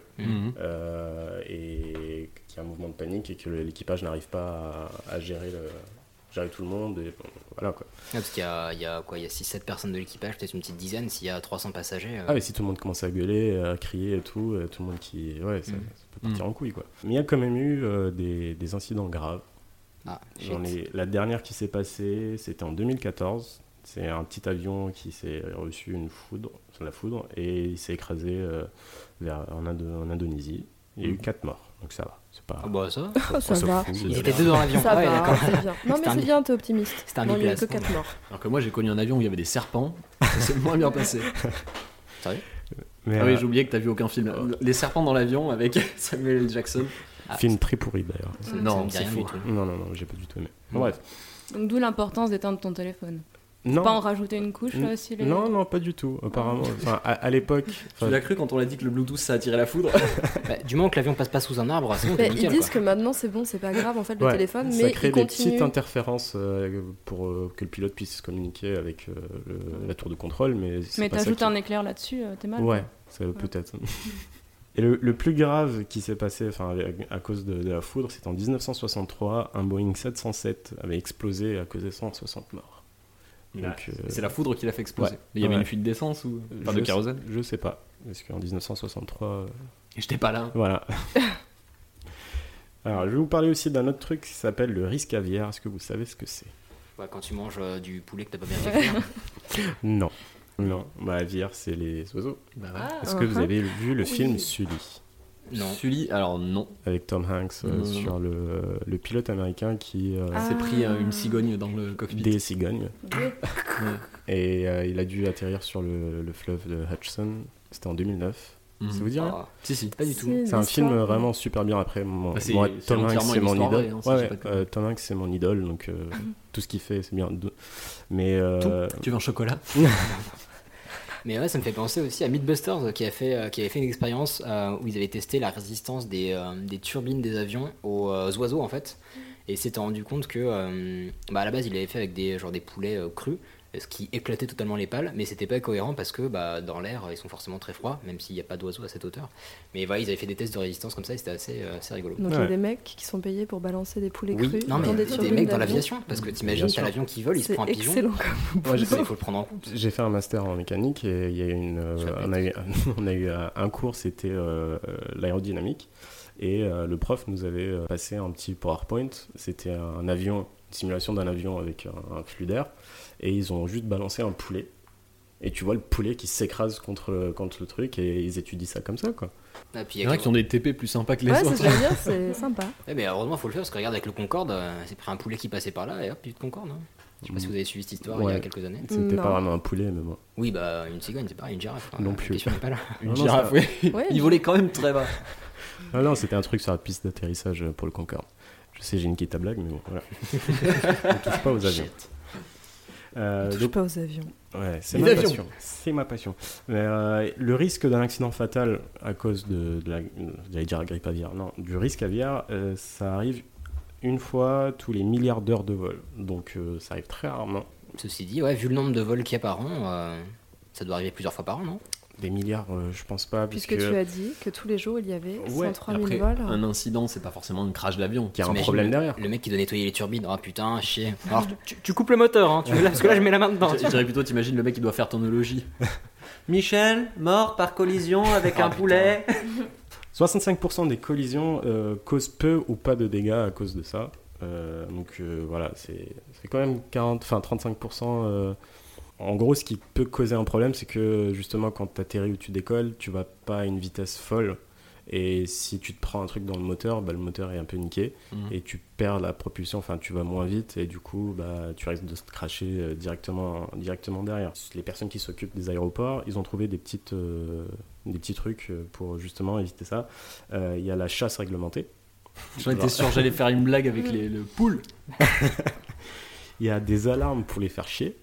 Euh, et qu'il y a un mouvement de panique et que l'équipage n'arrive pas à, à gérer, le, gérer tout le monde. Et, bon, voilà quoi. Parce qu'il y a, il y a quoi Il y a 6-7 personnes de l'équipage, peut-être une petite dizaine. S'il y a 300 passagers. euh, Ah, mais si tout le monde commence à gueuler, à crier et tout, euh, tout le monde qui. Ouais, ça, Mm. ça peut partir Mm. en couille, quoi. Mais il y a quand même eu euh, des, des incidents graves. Ah, J'en ai- La dernière qui s'est passée, c'était en 2014. C'est un petit avion qui s'est reçu une foudre, la foudre, et il s'est écrasé euh, vers, en, Indo- en Indonésie. Il y a eu Mm. 4 morts, donc ça va. C'est pas. Ah bah ça. Oh, ça va. Ils étaient deux dans l'avion. Ça Ah ouais, va, d'accord. c'est bien. Non, mais c'est bi- bien, t'es optimiste. C'était un Non, il y a eu que biplace. 4 morts. Alors que moi, j'ai connu un avion où il y avait des serpents. Ça s'est moins bien passé. Sérieux Mais, Ah oui, euh, j'ai oublié que t'as vu aucun film. Les serpents dans l'avion avec Samuel L. Jackson. Ah, film très pourri d'ailleurs. ça Non, c'est tout. Non, non, non, j'ai pas du tout aimé. Mm. Bref. Donc d'où l'importance d'éteindre ton téléphone. Non. Pas en rajouter une couche là les... Non, non, pas du tout. Apparemment, enfin, à, à l'époque. Tu l'as cru quand on l'a dit que le Bluetooth ça attirait la foudre Bah, du moment que l'avion passe pas sous un arbre, c'est bon, Mais t'es ils nickel. disent quoi. que maintenant c'est bon, c'est pas grave en fait le ouais, téléphone, ça mais crée ils des petites interférences euh, pour euh, que le pilote puisse communiquer avec euh, le- la tour de contrôle, mais c'est Mais ça t'ajoutes qui- un éclair là-dessus, euh, t'es mal. Ouais, ça peut-être. Et le, le plus grave qui s'est passé enfin, à cause de, de la foudre, c'est en 1963, un Boeing 707 avait explosé et a causé 160 morts. Donc, euh, C'est la foudre qui l'a fait exploser. ouais. Il y avait Ouais. une fuite d'essence ou pas je de sais- kérosène? Je sais pas, parce qu'en 1963, euh, Et J'étais pas là. voilà. Alors, je vais vous parler aussi d'un autre truc qui s'appelle le risque aviaire. Est-ce que vous savez ce que c'est? Ouais, quand tu manges euh, du poulet que t'as pas bien fait. Non. Non, bah, aviaire, c'est les oiseaux. Bah ouais. Ah, Est-ce que vous uh-huh. avez vu le Oui. film Sully? Non. Sully, alors non. avec Tom Hanks euh, Non, non, sur le, le pilote américain qui euh, Ah. s'est pris euh, une cigogne dans le cockpit. des cigognes et euh, il a dû atterrir sur le, le fleuve de Hudson. C'était en 2009. Mhm. Ça vous dit Ah, Si, si. pas du tout. C'est un film vraiment super bien. Après, Bah, moi, Tom Hanks, c'est mon idole. vraie, hein, si Ouais, ouais, euh, Tom Hanks, c'est mon idole, donc euh, tout ce qu'il fait, c'est bien. Mais euh, Tout. Tu veux un chocolat? Mais ouais, ça me fait penser aussi à Mythbusters euh, qui, a fait, euh, avait fait une expérience euh, où ils avaient testé la résistance des, turbines des avions aux, aux oiseaux en fait. Et ils s'étaient rendu compte que bah, à la base il avait fait avec des, genre, des poulets crus, ce qui éclatait totalement les pales, mais c'était pas cohérent parce que bah, dans l'air ils sont forcément très froids, même s'il n'y a pas d'oiseaux à cette hauteur. Mais voilà, ils avaient fait des tests de résistance comme ça et c'était assez, euh, assez rigolo. Donc il y a Ouais. des mecs qui sont payés pour balancer des poulets Oui, crus non mais dans des des, mecs dans l'aviation, parce que t'imagines, t'as l'avion qui vole, il se prend un pigeon. j'ai Il faut le prendre en compte. J'ai fait un master en mécanique et il y a une, euh, on, a eu, on a eu un cours, c'était euh, euh, l'aérodynamique. Et euh, le prof nous avait euh, passé un petit PowerPoint. C'était un avion, simulation d'un avion avec un, un flux d'air. Et ils ont juste balancé un poulet. Et tu vois le poulet qui s'écrase contre, le- contre le truc et ils étudient ça comme ça, quoi. Et puis, Il y en a qui ont des TP plus sympas que les Ouais, c'est autres. ce que je veux dire, c'est sympa. Ouais, mais heureusement, faut le faire parce que regarde avec le Concorde, euh, c'est pris un poulet qui passait par là et hop, plus de Concorde. hein. Je sais pas si vous avez suivi cette histoire il y Ouais. a quelques années. C'était Non. pas vraiment un poulet, mais bon. Oui, bah une cigogne, c'est pareil, une girafe. hein. Non plus. pas là. Une Non, girafe, oui. Ouais, Il volait quand même très bas. Ah non, c'était un truc sur la piste d'atterrissage pour le Concorde. Je sais, j'ai une ta blague, mais bon, voilà. ne touche pas aux avions. Euh, touche donc- pas aux avions. Ouais, c'est ma passion. C'est ma passion. Mais, euh, le risque d'un accident fatal à cause de, de la, j'allais dire la grippe aviaire, non, du risque aviaire, euh, ça arrive une fois tous les milliards d'heures de vol. Donc euh, ça arrive très rarement. Ceci dit, ouais, vu le nombre de vols qu'il y a par an, euh, ça doit arriver plusieurs fois par an, non? Des milliards, euh, je pense pas. Puisque puisque tu as dit que tous les jours il y avait Ouais, 103 000 Après, vols. un incident, c'est pas forcément un crash d'avion. qu'il y a un problème derrière. Le mec qui doit nettoyer les turbines, oh putain, chier. Alors tu, tu coupes le moteur, hein, tu veux là, parce que là je mets la main dedans. Je dirais plutôt, t'imagines le mec qui doit faire tonologie. Michel, mort par collision avec Ah, un putain. poulet. 65% des collisions euh, causent peu ou pas de dégâts à cause de ça. Euh, donc euh, voilà, c'est c'est quand même 40, enfin 35%. En gros, ce qui peut causer un problème, c'est que justement, quand tu atterris ou tu décolles, tu vas pas à une vitesse folle. Et si tu te prends un truc dans le moteur, bah, le moteur est un peu niqué Mhm. et tu perds la propulsion, enfin tu vas moins vite et du coup bah, tu risques de te cracher euh, directement, directement derrière. Les personnes qui s'occupent des aéroports, ils ont trouvé des, petites, euh, des petits trucs euh, pour justement éviter ça. Euh, Il y a la chasse réglementée. J'en étais sûr, j'allais faire une blague avec les, le poule. Il y a des alarmes pour les faire chier.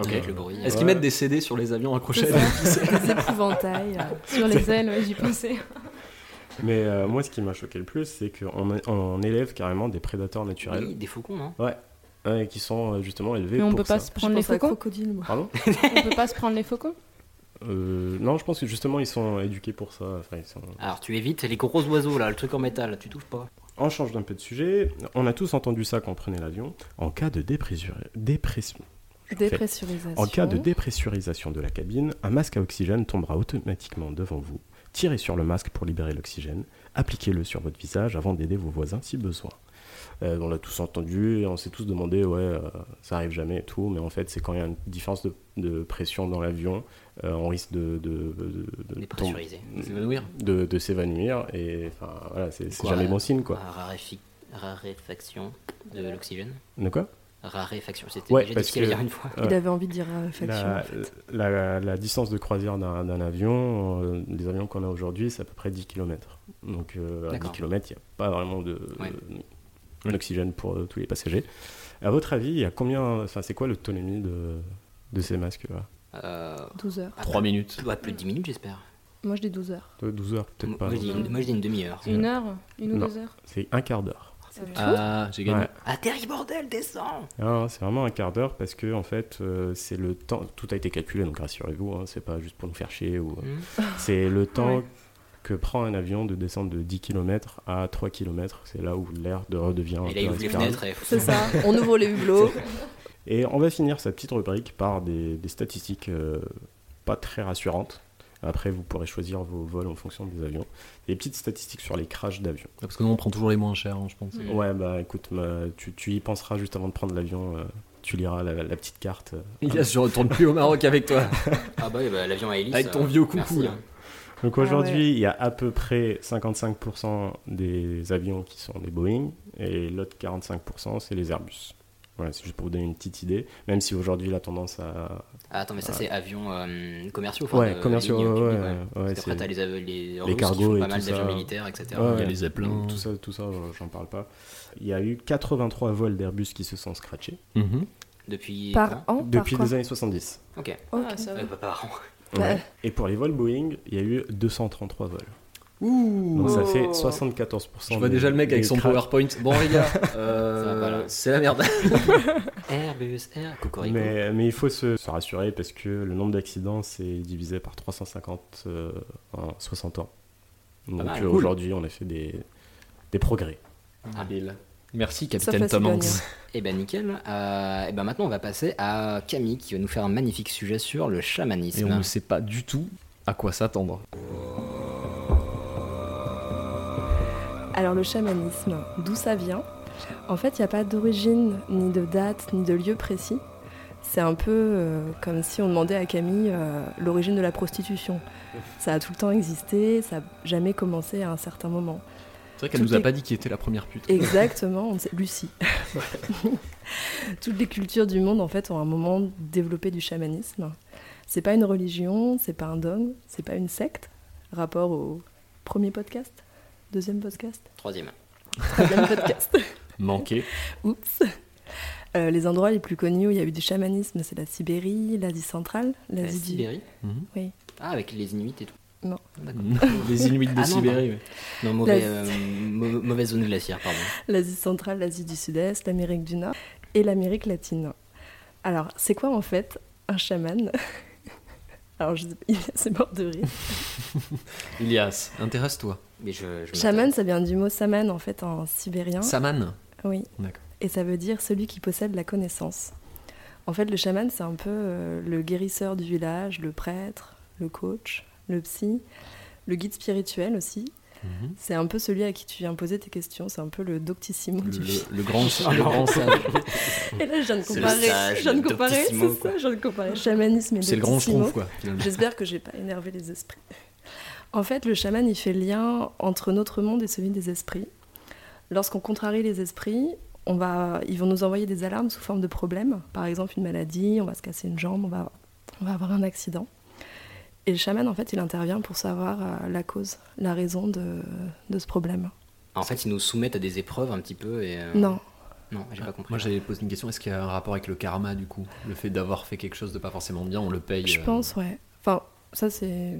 Avec le bruit. Est-ce qu'ils mettent des CD sur les avions accrochés à Des épouvantails euh, sur les ailes, ouais, j'y pensais. Mais euh, moi, ce qui m'a choqué le plus, c'est qu'on on élève carrément des prédateurs naturels. Oui, des faucons, non Ouais. Ouais, qui sont euh, justement élevés Mais on pour peut pas ça. se prendre les faucons moi. Pardon? On peut pas se prendre les faucons? Euh, Non, je pense que justement, ils sont éduqués pour ça. Enfin, ils sont... Alors tu évites les gros oiseaux là, le truc en métal, tu touches pas. On change d'un peu de sujet. On a tous entendu ça quand on prenait l'avion. En cas de dépressur- dépression. Dépressurisation. En cas de dépressurisation de la cabine, un masque à oxygène tombera automatiquement devant vous. Tirez sur le masque pour libérer l'oxygène. Appliquez-le sur votre visage avant d'aider vos voisins si besoin. Euh, on l'a tous entendu et on s'est tous demandé, ouais, euh, ça arrive jamais et tout, mais en fait, c'est quand il y a une différence de, de pression dans l'avion, euh, on risque de, de, de, de S'évanouir. de, de s'évanouir et enfin voilà, c'est jamais bon signe quoi. Raréfaction de l'oxygène? De quoi? Raréfaction, c'était Ouais, j'ai parce difficile à que dire une fois. euh, Il avait envie de dire raréfaction. la, en fait. la- la distance de croisière d'un avion, euh, des avions qu'on a aujourd'hui, c'est à peu près 10 km. Donc euh, à 10 D'accord. km, il n'y a pas vraiment Ouais. de- d'oxygène pour euh, tous les passagers. À votre avis, il y a combien, enfin c'est quoi l'autonomie de, de ces masques-là Euh, 12 heures. ah, 3 minutes. ouais, plus de 10 minutes, j'espère. Moi, je dis 12 heures. De 12 heures, peut-être Moi, pas. moi, je dis une demi-heure. Une heure Une ou Non. deux heures? C'est un quart d'heure. Ah, j'ai gagné. Ouais. Atterris, bordel, descends c'est vraiment un quart d'heure parce que en fait, euh, c'est le temps. Tout a été calculé, donc rassurez-vous, hein, c'est pas juste pour nous faire chier ou. Hmm. C'est le temps Ouais. que prend un avion de descendre de 10 km à 3 km. C'est là où l'air de redevient. un Et là, il ouvre les fenêtres. C'est ça. On ouvre les hublots. Et on va finir sa petite rubrique par des, des statistiques euh, pas très rassurantes. Après, vous pourrez choisir vos vols en fonction des avions. Des petites statistiques sur les crashs d'avions. Parce que nous, on prend toujours les moins chers, hein, je pense. Ouais, bah écoute, ma- tu, tu y penseras juste avant de prendre l'avion. euh, tu liras la, la petite carte. euh. Ilias, je retourne plus au Maroc avec toi. Ah bah, oui, bah, l'avion à hélice. Avec ton euh, vieux coucou, merci, hein. Donc Ah aujourd'hui, ouais. il y a à peu près 55% des avions qui sont des Boeing et l'autre 45% c'est les Airbus. Voilà, c'est juste pour vous donner une petite idée. Même si aujourd'hui la tendance à. Ah, attends, mais ça, c'est avions euh, commerciaux. enfin, Ouais, commerciaux, ligne ouais, ouais, ouais, Parce t'as les, les, les qui cargos et pas mal d'avions militaires, etc. Ouais, Il y a les Zeppelins. Tout ça, tout ça, j'en- parle pas. Il y a eu 83 vols d'Airbus qui se sont scratchés Mhm. Depuis Par an depuis par les années 70. Ok. Ok. Ah, ça va. Euh, pas par an. Ouais. Et pour les vols Boeing, il y a eu 233 vols. Ouh. Donc ça fait Oh. 74%. Je vois des- déjà le mec avec son. PowerPoint. Bon, les gars, euh, c'est la merde. Airbus, Air, Cocorico. Mais, mais il faut se, se rassurer parce que le nombre d'accidents c'est divisé par 350 euh, en 60 ans. Donc euh, cool. aujourd'hui on a fait des, des progrès. Habile. Merci, Ça capitaine Tom Hanks. Et ben nickel. Euh, et ben maintenant on va passer à Camille qui va nous faire un magnifique sujet sur le Et chamanisme. on ne sait pas du tout à quoi s'attendre. Alors le chamanisme, d'où ça vient? En fait, il n'y a pas d'origine, ni de date, ni de lieu précis. C'est un peu euh, comme si on demandait à Camille euh, l'origine de la prostitution. Ça a tout le temps existé, ça n'a jamais commencé à un certain moment. C'est vrai qu'elle Toutes nous a les- pas dit qui était la première pute. Exactement, on sait- Lucie. Toutes les cultures du monde en fait ont un moment développé du chamanisme. C'est pas une religion, c'est pas un dogme, c'est pas une secte. Rapport au premier podcast, deuxième podcast, Troisième. troisième podcast. Manqué. Oups. Euh, les endroits les plus connus où il y a eu du chamanisme, c'est la Sibérie, l'Asie centrale, La l'Asie du... Sibérie Mhm. Oui. Ah, avec les Inuits et tout. Non. Les Inuits de Ah non, Sibérie. ouais. Non, mauvais, La- euh, mau- mauvaise zone glaciaire, pardon. l'Asie centrale, l'Asie du Sud-Est, l'Amérique du Nord et l'Amérique latine. Alors, c'est quoi en fait un chaman? Alors, je sais pas, c'est mort de rire. Ilias, intéresse-toi. Mais je, je Chaman, m'attends. ça vient du mot saman en fait en sibérien. Saman. Oui. D'accord. Et ça veut dire celui qui possède la connaissance. En fait, le chaman, c'est un peu euh, le guérisseur du village, le prêtre, le coach, le psy, le guide spirituel aussi. Mhm. C'est un peu celui à qui tu viens poser tes questions. C'est un peu le doctissimo Le, du le- le grand, le grand sage. Et là, je viens de comparer. sage, je viens de comparer, c'est ça, je viens de comparer chamanisme et C'est le grand schtroumpf, quoi. J'espère que j'ai pas énervé les esprits. En fait, le chaman, il fait le lien entre notre monde et celui des esprits. Lorsqu'on contrarie les esprits, on va, ils vont nous envoyer des alarmes sous forme de problèmes. Par exemple, une maladie, on va se casser une jambe, on va, on va avoir un accident. Et le chaman, en fait, il intervient pour savoir euh, la cause, la raison de, de ce problème. En fait, ils nous soumettent à des épreuves un petit peu et. euh, Non, Non, j'ai pas compris. Moi, j'avais posé une question. Est-ce qu'il y a un rapport avec le karma, du coup? Le fait d'avoir fait quelque chose de pas forcément bien, on le paye. je euh, pense, ouais. Enfin, ça, c'est.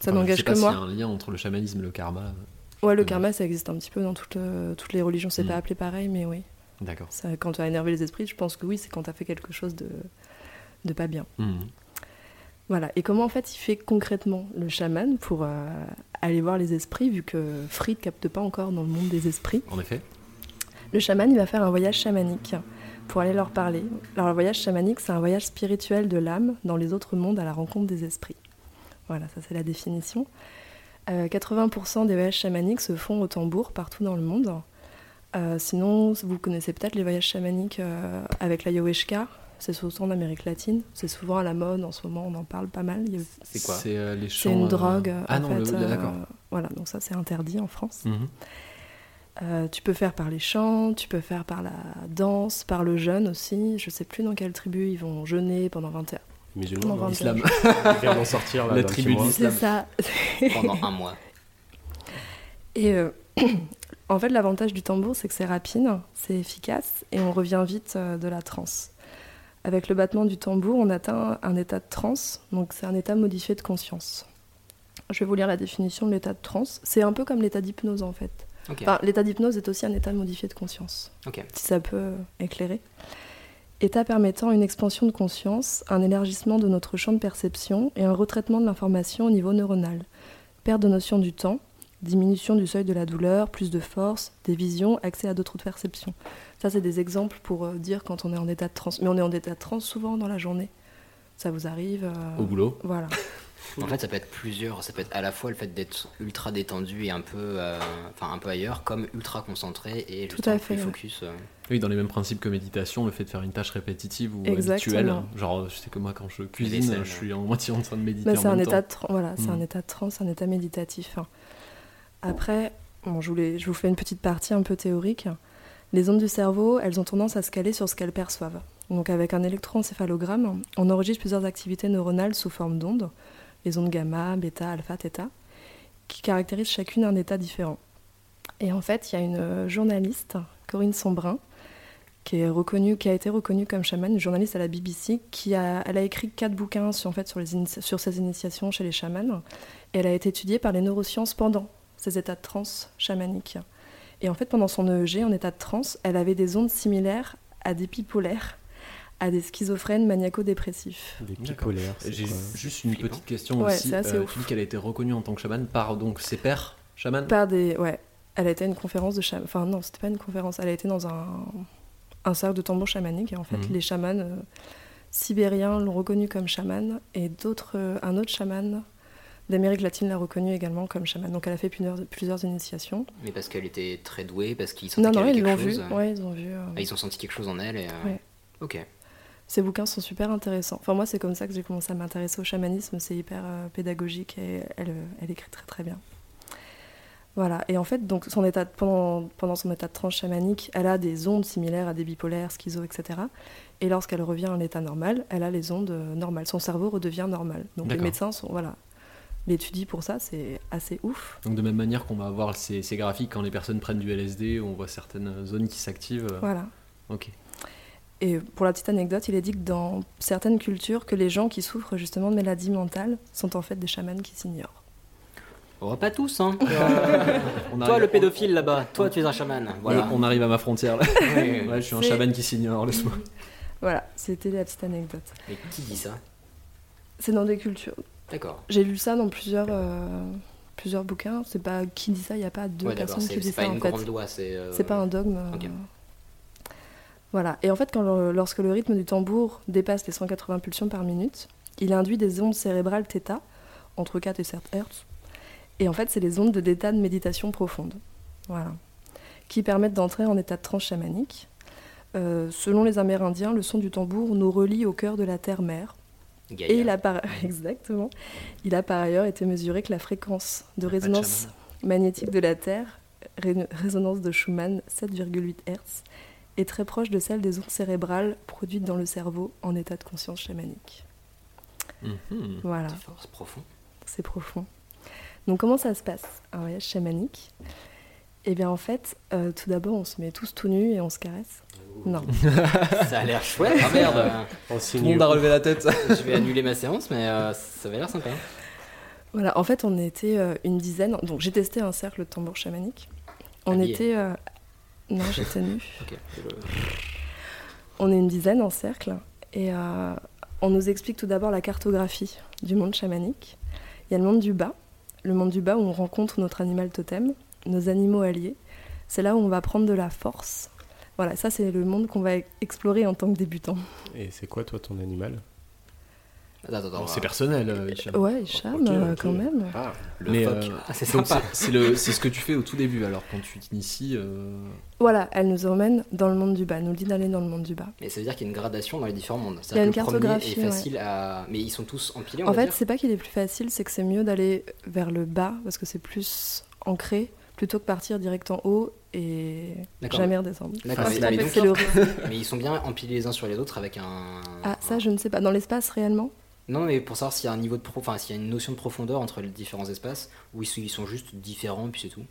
Ça enfin, n'engage que pas moi. s'il y a un lien entre le chamanisme et le karma. Ouais, le Ouais. karma, ça existe un petit peu dans toutes, euh, toutes les religions. C'est Mm. pas appelé pareil, mais oui. D'accord. Quand tu as énervé les esprits, je pense que oui, c'est quand tu as fait quelque chose de, de pas bien. Mhm. Voilà. Et comment en fait il fait concrètement le chaman pour euh, aller voir les esprits, vu que Fried capte pas encore dans le monde des esprits? En effet. Le chaman, il va faire un voyage chamanique pour aller leur parler. Alors le voyage chamanique, c'est un voyage spirituel de l'âme dans les autres mondes à la rencontre des esprits. Voilà, ça c'est la définition. Euh, 80% des voyages chamaniques se font au tambour partout dans le monde. Euh, sinon, vous connaissez peut-être les voyages chamaniques euh, avec la Yoweshka. C'est souvent en Amérique latine. C'est souvent à la mode en ce moment, on en parle pas mal. A- C'est quoi C'est, euh, les une euh, drogue. Ah en non, d'accord. Voilà, donc ça c'est interdit en France. Mhm. Euh, tu peux faire par les chants, tu peux faire par la danse, par le jeûne aussi. Je sais plus dans quelle tribu ils vont jeûner pendant 21 Musulmans, pendant non 21 Islam. jours. Ils viennent d'en sortir, là, La tribu. C'est ça. Pendant un mois. Et euh, en fait, l'avantage du tambour, c'est que c'est rapide, c'est efficace et on revient vite euh, de la transe. Avec le battement du tambour, on atteint un état de transe, donc c'est un état modifié de conscience. Je vais vous lire la définition de l'état de transe. C'est un peu comme l'état d'hypnose en fait. Enfin, l'état d'hypnose est aussi un état modifié de conscience. Si ça peut euh, éclairer. État permettant une expansion de conscience, un élargissement de notre champ de perception et un retraitement de l'information au niveau neuronal. Perte de notion du temps, diminution du seuil de la douleur, plus de force, des visions, accès à d'autres perceptions. Ça, c'est des exemples pour euh, dire quand on est en état de transe. Mais on est en état de transe souvent dans la journée. Ça vous arrive euh, Au boulot. Voilà. En fait, ça peut être plusieurs. Ça peut être à la fois le fait d'être ultra détendu et un peu, euh, enfin un peu ailleurs, comme ultra concentré et Tout juste à fait, plus ouais. focus. euh. Oui, dans les mêmes principes que méditation, le fait de faire une tâche répétitive ou Exactement. habituelle. Genre, je sais que moi, quand je cuisine, je suis en moitié en train de méditer. Mais en c'est un état de voilà, c'est un état de transe, un état méditatif. hein. Après, bon, je, voulais, je vous fais une petite partie un peu théorique. Les ondes du cerveau, elles ont tendance à se caler sur ce qu'elles perçoivent. Donc avec un électroencéphalogramme, on enregistre plusieurs activités neuronales sous forme d'ondes, les ondes gamma, bêta, alpha, theta, qui caractérisent chacune un état différent. Et en fait, il y a une euh, journaliste, Corinne Sombrin, qui, est reconnue, qui a été reconnue comme chamane, une journaliste à la BBC, qui a, elle a écrit quatre bouquins sur, en fait, sur, les sur ses initiations chez les chamans. Et elle a été étudiée par les neurosciences pendant ces états de transe chamaniques. Et en fait, pendant son EEG, en état de transe, elle avait des ondes similaires à des bipolaires, à des schizophrènes maniaco-dépressifs. Des bipolaires. J'ai juste une petite question Ouais, aussi. c'est assez Euh, ouf. tu dis qu'elle a été reconnue en tant que chamane par donc ses pairs chamans Par des, ouais, elle a été à une conférence de chaman. Enfin non, c'était pas une conférence. Elle a été dans un, un cercle de tambour chamanique et en fait, Mhm. les chamans euh, sibériens l'ont reconnue comme chaman et d'autres, euh, un autre chaman d'Amérique latine l'a reconnue également comme chaman. Donc elle a fait plusieurs, plusieurs initiations. Mais parce qu'elle était très douée, parce qu'ils sentaient Non, non, avait ils l'ont quelque vu. chose. Ouais, ils ont vu. euh, Ah, ils ont senti quelque chose en elle et. euh, Ouais. Ok. Ces bouquins sont super intéressants. Enfin, moi, c'est comme ça que j'ai commencé à m'intéresser au chamanisme. C'est hyper euh, pédagogique et elle, euh, elle écrit très très bien. Voilà. Et en fait, donc, son état de- pendant, pendant son état de transe chamanique, elle a des ondes similaires à des bipolaires, schizo, etc. Et lorsqu'elle revient en état normal, elle a les ondes euh, normales. Son cerveau redevient normal. Donc les médecins sont voilà, l'étudient pour ça. C'est assez ouf. Donc de même manière qu'on va avoir ces, ces graphiques quand les personnes prennent du LSD, on voit certaines zones qui s'activent. Voilà. Ok. Et pour la petite anecdote, il est dit que dans certaines cultures, que les gens qui souffrent justement de maladies mentales sont en fait des chamans qui s'ignorent. Oh, pas tous, hein. On toi, arrive- le pédophile là-bas, toi, tu es un chaman. Voilà. On arrive à ma frontière là. Ouais. Je suis un C'est- chaman qui s'ignore, laisse-moi. Voilà, c'était la petite anecdote. Mais qui dit ça? C'est dans des cultures. D'accord. J'ai lu ça dans plusieurs, euh, plusieurs bouquins. C'est pas qui dit ça, il n'y a pas deux Ouais, personnes qui disent c'est pas ça une en fait. grande loi, c'est. euh, C'est pas un dogme. euh. Voilà. Et en fait, quand le- lorsque le rythme du tambour dépasse les 180 pulsions par minute, il induit des ondes cérébrales θ, entre 4 et 7 Hz. Et en fait, c'est les ondes de d'état de méditation profonde. Voilà. Qui permettent d'entrer en état de transe chamanique. Euh, selon les Amérindiens, le son du tambour nous relie au cœur de la terre-mère. Gaïa. Et il a par... Exactement. Il a par ailleurs été mesuré que la fréquence de résonance magnétique de la Terre, ré- résonance de Schumann 7,8 Hz, est très proche de celle des ondes cérébrales produites dans le cerveau en état de conscience chamanique. Mhm. Voilà, C'est profond. c'est profond. Donc comment ça se passe Un voyage chamanique? Eh bien en fait, euh, tout d'abord on se met tous tout nus et on se caresse. Non. Ça a l'air chouette. Ah merde. En Tout le monde a relevé la tête. je vais annuler ma séance, mais euh, ça va l'air sympa. Voilà, en fait, on était euh, une dizaine. Donc, j'ai testé un cercle de tambour chamanique. On Habillé. était. Non, j'étais nue. Ok. On est une dizaine en cercle. Et euh, on nous explique tout d'abord la cartographie du monde chamanique. Il y a le monde du bas. Le monde du bas où on rencontre notre animal totem, nos animaux alliés. C'est là où on va prendre de la force, Voilà, ça c'est le monde qu'on va explorer en tant que débutant. Et c'est quoi toi ton animal? Attends, attends, Bon, on c'est personnel, euh, Hicham. Ouais, Hicham, euh, quand même. Ah, Le Mais, euh, Ah, c'est donc sympa. c'est- c'est le- c'est ce que tu fais au tout début, alors quand tu t'inities. euh, Voilà, elle nous emmène dans le monde du bas, elle nous dit d'aller dans le monde du bas. Mais ça veut dire qu'il y a une gradation dans les différents mondes. Il y a une C'est-à-dire que le premier cartographie, est ouais. facile à. Mais ils sont tous empilés, on En va fait, dire. c'est pas qu'il est plus facile, c'est que c'est mieux d'aller vers le bas parce que c'est plus ancré plutôt que partir direct en haut et D'accord. jamais redescendre. D'accord, Enfin. Mais ils sont bien empilés les uns sur les autres avec un. Ah, ça, je ne sais pas. Dans l'espace, réellement? Non, mais pour savoir s'il y a un niveau de pro... enfin, s'il y a une notion de profondeur entre les différents espaces, ou ils sont- juste différents, puis c'est tout.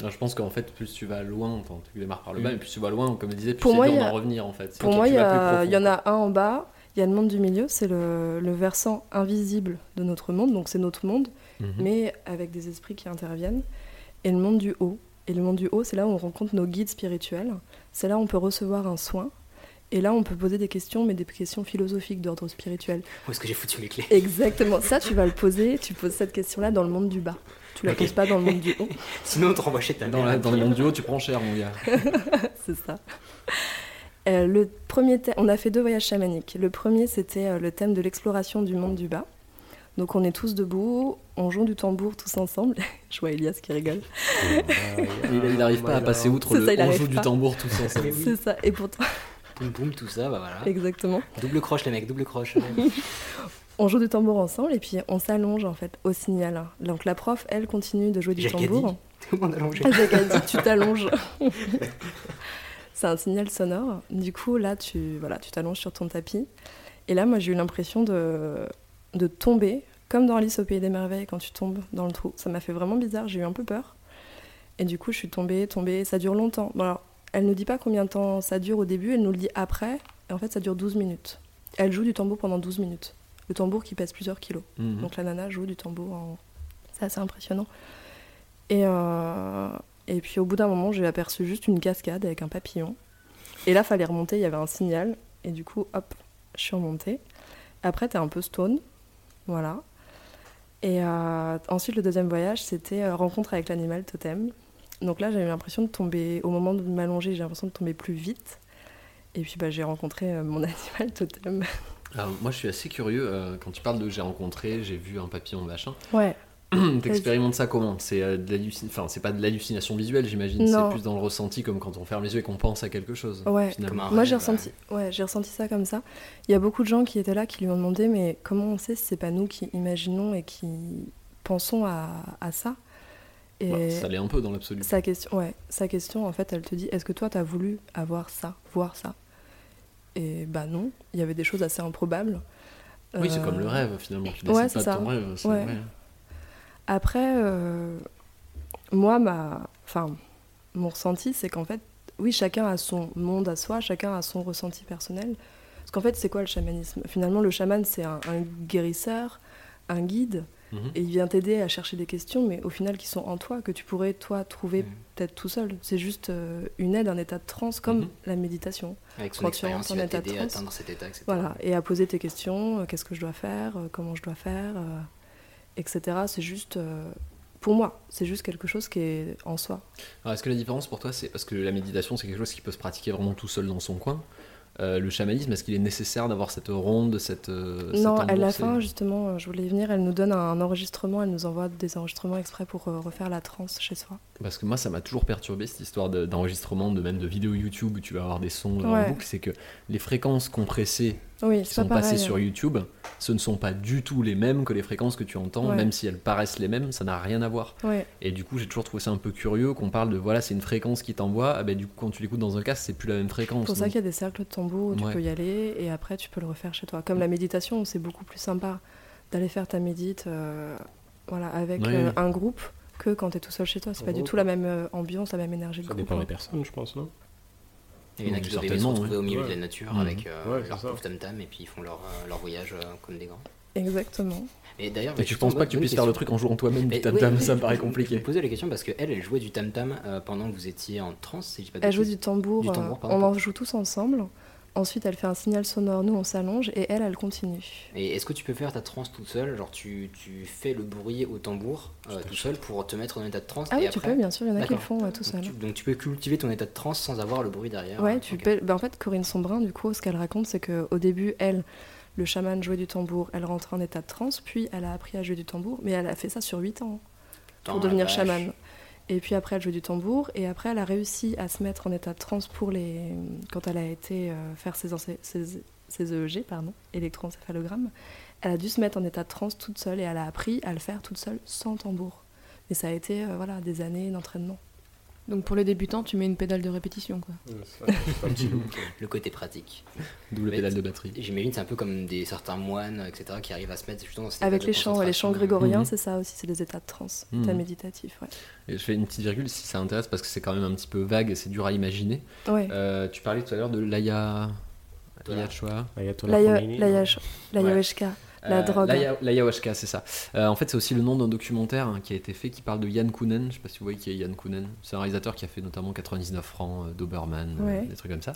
alors, je pense qu'en fait, plus tu vas loin, enfin, tu démarres par le bas, Mm. et plus tu vas loin, comme je disais, plus Pour c'est moi, dur il y d'en a- revenir en fait. Pour moi, tu il y, vas plus a- il y en a un en bas, il y a le monde du milieu, c'est le, le versant invisible de notre monde, donc c'est notre monde, Mhm. mais avec des esprits qui interviennent. Et le monde du haut. Et le monde du haut, c'est là où on rencontre nos guides spirituels. C'est là où on peut recevoir un soin. Et là, on peut poser des questions, mais des questions philosophiques d'ordre spirituel. Où est-ce que j'ai foutu mes clés? Exactement. Ça, tu vas le poser. Tu poses cette question-là dans le monde du bas. Tu la poses pas dans le monde du haut. Sinon, on te renvoie chez ta Dans, mère. la- dans les mondes du haut, tu prends cher, mon gars. c'est ça. Euh, le premier thème, on a fait deux voyages chamaniques. Le premier, c'était euh, le thème de l'exploration du monde du bas. Donc on est tous debout, on joue du tambour tous ensemble. Je vois Elias qui rigole. Il, il arrive pas à passer outre le ça, on joue du tambour tous ensemble. C'est ça. Et pourtant, Boum, boum, tout ça, bah voilà. exactement. Double croche, les mecs, double croche. On joue du tambour ensemble et puis on s'allonge en fait au signal. Donc la prof, elle continue de jouer du tambour. Tout le monde allongé. Ah, tu t'allonges. c'est un signal sonore. Du coup, là, tu voilà, tu t'allonges sur ton tapis. Et là, moi, j'ai eu l'impression de, de tomber, comme dans Alice au Pays des Merveilles, quand tu tombes dans le trou. Ça m'a fait vraiment bizarre, j'ai eu un peu peur. Et du coup, je suis tombée, tombée. Ça dure longtemps. Bon, alors, elle ne dit pas combien de temps ça dure au début, elle nous le dit après. Et en fait, ça dure 12 minutes. Elle joue du tambour pendant 12 minutes. Le tambour qui pèse plusieurs kilos. Mhm. Donc la nana joue du tambour. En... C'est assez impressionnant. Et, euh, et puis au bout d'un moment, j'ai aperçu juste une cascade avec un papillon. Et là, fallait remonter, il y avait un signal. Et du coup, hop, je suis remontée. Après, t'es un peu stone. Voilà. Et euh, ensuite, le deuxième voyage, c'était euh, rencontre avec l'animal totem. Donc là, j'avais l'impression de tomber, au moment de m'allonger, j'ai l'impression de tomber plus vite. Et puis, bah, j'ai rencontré euh, mon animal totem. Alors, moi, je suis assez curieux. euh, quand tu parles de j'ai rencontré, j'ai vu un papillon, machin. Ouais. T'expérimentes ça comment? C'est euh, enfin, c'est pas de l'hallucination visuelle, j'imagine. Non. C'est plus dans le ressenti, comme quand on ferme les yeux et qu'on pense à quelque chose. Ouais, finalement. moi j'ai ressenti, ouais, j'ai ressenti ça comme ça. Il y a beaucoup de gens qui étaient là qui lui ont demandé mais comment on sait si c'est pas nous qui imaginons et qui pensons à, à ça? Et Bah, ça l'est un peu dans l'absolu. sa question, ouais, sa question en fait, elle te dit est-ce que toi t'as voulu avoir ça, voir ça? Et bah non, il y avait des choses assez improbables. Oui, c'est Euh, comme le rêve finalement. Tu ouais, c'est ça. ton rêve. c'est Ouais. vrai. Après, euh, moi, ma, enfin, mon ressenti, c'est qu'en fait, oui, chacun a son monde à soi, chacun a son ressenti personnel. Parce qu'en fait, c'est quoi le chamanisme? Finalement, le chaman, c'est un, un guérisseur, un guide, Mhm. et il vient t'aider à chercher des questions, mais au final, qui sont en toi, que tu pourrais, toi, trouver peut-être tout seul. C'est juste euh, une aide, un état de transe, comme Mhm. la méditation. Avec son Quand tu expérience, rentres il va état de à atteindre cet état, etc. Voilà, et à poser tes questions, euh, qu'est-ce que je dois faire, euh, comment je dois faire, etc. C'est juste, pour moi, c'est juste quelque chose qui est en soi. Alors, est-ce que la différence pour toi, c'est parce que la méditation, c'est quelque chose qui peut se pratiquer vraiment tout seul dans son coin Euh, Le chamanisme, est-ce qu'il est nécessaire d'avoir cette ronde, cette. euh, non, à tambour, la fin, justement, euh, je voulais y venir, elle nous donne un enregistrement, elle nous envoie des enregistrements exprès pour euh, refaire la transe chez soi. Parce que moi, ça m'a toujours perturbé cette histoire de- d'enregistrement, de, même de vidéos YouTube où tu vas avoir des sons en Ouais. boucle. C'est que les fréquences compressées Oui, qui sont pas passées sur. YouTube, ce ne sont pas du tout les mêmes que les fréquences que tu entends, Ouais. même si elles paraissent les mêmes, ça n'a rien à voir. Ouais. Et du coup, j'ai toujours trouvé ça un peu curieux qu'on parle de voilà, c'est une fréquence qui t'envoie, ah ben, du coup, quand tu l'écoutes dans un casque, c'est plus la même fréquence. C'est pour ça qu'il y a des cercles de tambour où tu peux y aller et après tu peux le refaire chez toi. Comme la méditation, c'est beaucoup plus sympa d'aller faire ta médite euh, voilà, avec euh, un groupe que quand tu es tout seul chez toi. C'est pas du groupe. tout la même euh, ambiance, la même énergie de Ça groupe. dépend hein. des personnes, je pense, non? Il y en a qui doivent se retrouver ouais. au milieu de la nature avec euh, Ouais, leur pauvre tam-tam et puis ils font leur, euh, leur voyage euh, comme des grands. Exactement. Et d'ailleurs, Mais tu penses pas que tu puisses faire le truc en jouant toi-même du tam-tam, oui, ça me paraît Je me compliqué. posais la question parce qu'elle, elle jouait du tam-tam euh, pendant que vous étiez en transe, si je dis pas de Elle joue bêtises. du tambour, Du tambour, on en joue tous ensemble. Ensuite, elle fait un signal sonore, nous on s'allonge et elle, elle continue. Et est-ce que tu peux faire ta transe toute seule? Genre tu, tu fais le bruit au tambour euh, tout seul pour te mettre en état de transe Ah et oui, tu peux, bien sûr, il y en a qui le font ouais, tout Donc seul. tu- Donc tu peux cultiver ton état de transe sans avoir le bruit derrière. Ouais, tu peux. bah, en fait, Corinne Sombrin, du coup, ce qu'elle raconte, c'est qu'au début, elle, le chaman jouait du tambour, elle rentrait en état de transe, puis elle a appris à jouer du tambour, mais elle a fait ça sur 8 ans pour devenir vache. Et puis après, elle jouait du tambour, et après, elle a réussi à se mettre en état de transe pour les. Quand elle a été euh, faire ses, ses, ses EEG, pardon, électroencéphalogramme, elle a dû se mettre en état de transe toute seule, et elle a appris à le faire toute seule sans tambour. Mais ça a été euh, voilà, des années d'entraînement. Donc pour les débutants, tu mets une pédale de répétition. Quoi. Le côté pratique. Double pédale de batterie. J'imagine c'est un peu comme des certains moines, etc., qui arrivent à se mettre justement dans cet Avec les de chants, les chants grégoriens, Mhm. c'est ça aussi, c'est des états de transe, Mhm. état méditatif. Ouais. Et je fais une petite virgule si ça intéresse parce que c'est quand même un petit peu vague et c'est dur à imaginer. Ouais. Euh, tu parlais tout à l'heure de l'aya. L'ayachua. L'aya- l'ayash- L'ayahuasca, la Euh, drogue. l'aya- L'ayahuasca, c'est ça. Euh, en fait, c'est aussi le nom d'un documentaire hein, qui a été fait qui parle de Yann Kounen. Je sais pas si vous voyez qui est Yann Kounen. C'est un réalisateur qui a fait notamment 99 francs, euh, Doberman, Ouais. des trucs comme ça.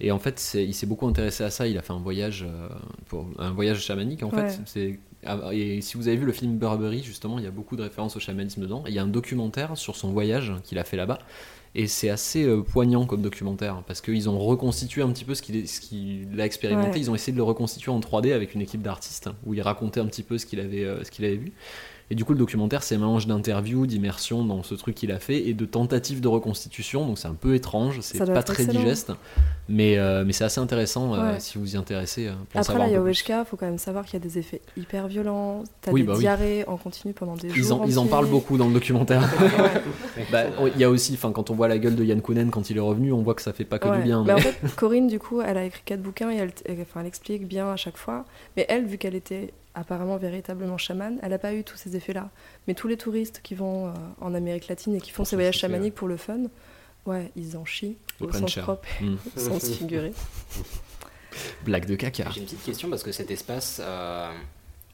Et en fait, il s'est beaucoup intéressé à ça. Il a fait un voyage, pour, un voyage chamanique. En Ouais. fait, c'est ah, et si vous avez vu le film Burberry, justement, il y a beaucoup de références au chamanisme dedans. Et il y a un documentaire sur son voyage qu'il a fait là-bas. Et c'est assez euh, poignant comme documentaire parce qu'ils ont reconstitué un petit peu ce qu'il a expérimenté. Ouais. Ils ont essayé de le reconstituer en 3D avec une équipe d'artistes où il racontait un petit peu ce qu'il avait, euh, ce qu'il avait vu. Et du coup, le documentaire, c'est un mélange d'interviews, d'immersion dans ce truc qu'il a fait et de tentatives de reconstitution. Donc c'est un peu étrange, c'est pas très excellent. digeste, mais, euh, mais c'est assez intéressant euh, si vous y intéressez. euh, pour Après la un peu plus. Yahuasca, faut quand même savoir qu'il y a des effets hyper violents. T'as Oui, des bah oui. en continu pendant des Ils jours. en, ils en parlent beaucoup dans le documentaire. Bah, Il y a aussi, enfin, quand on voit la gueule de Yann Kounen quand il est revenu, on voit que ça fait pas que Ouais. du bien. Mais en fait, Corinne, du coup, elle a écrit quatre bouquins et elle, elle- enfin, elle explique bien à chaque fois. Mais elle, vu qu'elle était apparemment véritablement chamane, elle n'a pas eu tous ces effets-là. Mais tous les touristes qui vont euh, en Amérique latine et qui font Pour ces voyages chamaniques pour le fun, ouais, ils en chient Ils au prennent sens cher. propre, Mm. au sens figuré. Blague de caca. J'ai une petite question parce que cet espace. euh,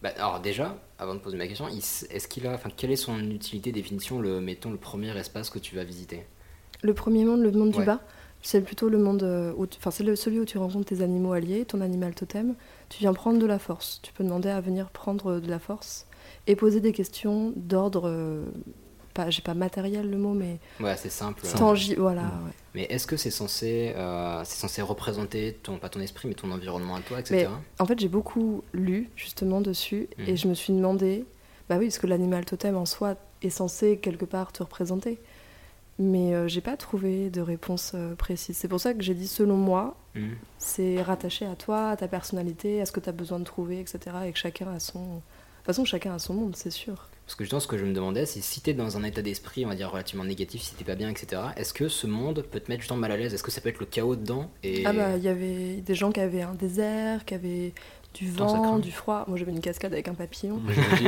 bah, alors déjà, avant de poser ma question, est-ce qu'il a, enfin, quelle est son utilité, définition, le, mettons le premier espace que tu vas visiter? Le premier monde, le monde Ouais. du bas, c'est plutôt le monde euh, où, tu- enfin c'est le- celui où tu rencontres tes animaux alliés, ton animal totem. Tu viens prendre de la force. Tu peux demander à venir prendre de la force et poser des questions d'ordre, euh, pas, j'ai pas matériel le mot, mais Ouais, c'est simple. tangible. Voilà. Mm. ouais. Mais est-ce que c'est censé, euh, c'est censé représenter ton, pas ton esprit, mais ton environnement à toi, Mais etc. en fait, j'ai beaucoup lu justement dessus et je me suis demandé, bah oui, parce que l'animal totem en soi est censé quelque part te représenter. Mais euh, j'ai pas trouvé de réponse euh, précise. C'est pour ça que j'ai dit selon moi, Mhm. c'est rattaché à toi, à ta personnalité, à ce que tu as besoin de trouver, etc. Et que chacun a son. De toute façon, chacun a son monde, c'est sûr. Parce que justement, ce que je me demandais, c'est si t'es dans un état d'esprit, on va dire relativement négatif, si t'es pas bien, etc. Est-ce que ce monde peut te mettre justement mal à l'aise? Est-ce que ça peut être le chaos dedans? Et... Ah bah, il y avait des gens qui avaient un désert, qui avaient du vent, du froid. Moi, j'avais une cascade avec un papillon.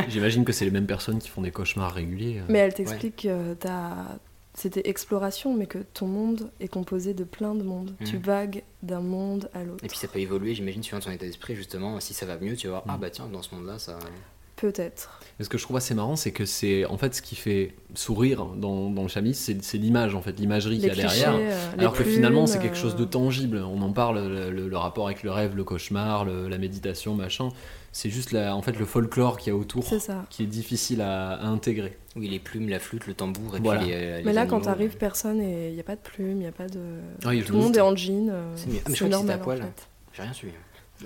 J'imagine- que c'est les mêmes personnes qui font des cauchemars réguliers. euh. Mais elle t'explique que t'as- c'était exploration, mais que ton monde est composé de plein de mondes. Tu vagues d'un monde à l'autre. Et puis ça peut évoluer, j'imagine, suivant ton état d'esprit, justement. Si ça va mieux, tu vas voir, ah bah tiens, dans ce monde-là, ça. Peut-être. Et ce que je trouve assez marrant, c'est que c'est en fait ce qui fait sourire dans, dans le chamis, c'est c'est l'image en fait, l'imagerie qu'il y a derrière. euh, Alors que finalement, c'est quelque chose de tangible. On en parle, le, le- le rapport avec le rêve, le cauchemar, le- la méditation, machin. C'est juste la, en fait le folklore qu'il y a autour, qui est difficile à, à intégrer. Oui, les plumes, la flûte, le tambour, et Voilà. puis les, les Mais là, quand t'arrives, personne et il n'y a pas de plumes, il n'y a pas de. Je Tout le monde est en jean. euh, C'est. Ah, mais je normal à poil. en fait. J'ai rien suivi.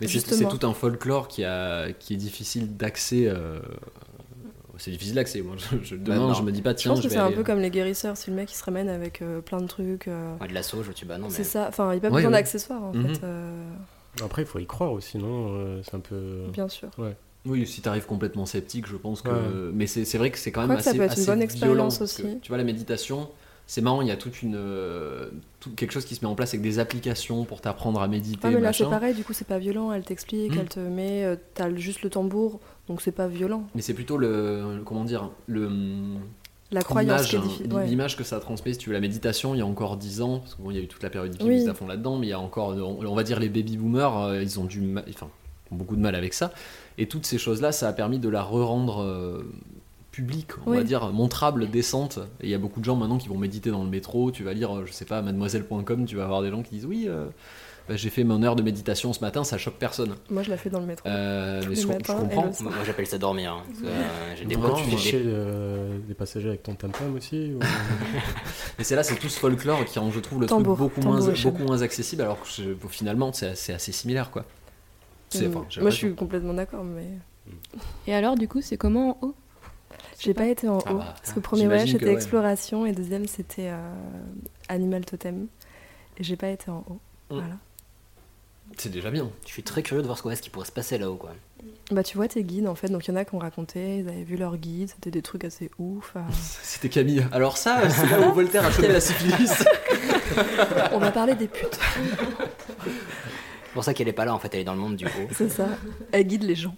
Mais c'est- tout un folklore qui, a, qui est difficile d'accès. euh, c'est difficile d'accès. Moi, je, je- je me dis pas Je tiens, pense je, que c'est un peu comme les guérisseurs, si le mec il se ramène avec euh, plein de trucs. euh, Ouais, de la sauge, tu bah non, mais. C'est ça, enfin, il n'y a pas Ouais, besoin ouais. d'accessoires en Mhm. fait. Euh, Après, il faut y croire aussi, non Euh, C'est un peu. Bien sûr. Ouais. Oui, si t'arrives complètement sceptique, je pense que. Ouais. Mais c'est c'est vrai que c'est quand Je même crois que ça assez, peut être une assez bonne expérience que, aussi. tu vois, la méditation, c'est marrant, il y a toute une. euh, tout- quelque chose qui se met en place avec des applications pour t'apprendre à méditer. Ouais, mais là c'est pareil, du coup c'est pas violent, elle t'explique, Mhm. elle te met, euh, t'as juste le tambour, donc c'est pas violent. Mais c'est plutôt le, le- comment dire le La croyance l'image, qui hein, ouais. l'image que ça transmet si tu veux la méditation il y a encore 10 ans parce que bon il y a eu toute la période hippie Oui. à fond là-dedans mais il y a encore on, va dire les baby boomers euh, ils ont du enfin ont beaucoup de mal avec ça et toutes ces choses là ça a permis de la re-rendre euh, publique on va dire montrable décente et il y a beaucoup de gens maintenant qui vont méditer dans le métro tu vas lire euh, je sais pas mademoiselle.com tu vas avoir des gens qui disent oui euh, bah, j'ai fait mon heure de méditation ce matin, ça choque personne. Moi, je la fais dans le métro. Euh, mais les je, je comprends. Moi, j'appelle ça dormir. hein, euh, j'ai des potes tu fais des- euh, des passagers avec ton tam-tam aussi ou- Mais c'est là, c'est tout ce folklore qui rend, je trouve, le Tambour, truc beaucoup moins, tambour, beaucoup moins accessible, alors que je- finalement, c'est assez, assez similaire, quoi. Mm. j'ai Moi, je suis complètement d'accord, mais Et alors, du coup, c'est comment en haut? J'ai pas été en Ah haut. bah, parce que le premier voyage, c'était ouais. exploration et deuxième, c'était euh, animal totem. Et j'ai pas été en haut. Mm. Voilà. C'est déjà bien. Je suis très curieux de voir ce, ce qui pourrait se passer là-haut. Quoi. Bah, tu vois tes guides, en fait. Donc, il y en a qui ont raconté, ils avaient vu leurs guides, c'était des trucs assez ouf. euh. C'était Camille. Alors ça, c'est là où Voltaire a chopé la syphilis. On va parler des putes. C'est pour ça qu'elle est pas là, en fait, elle est dans le monde du haut. C'est ça. Elle guide les gens.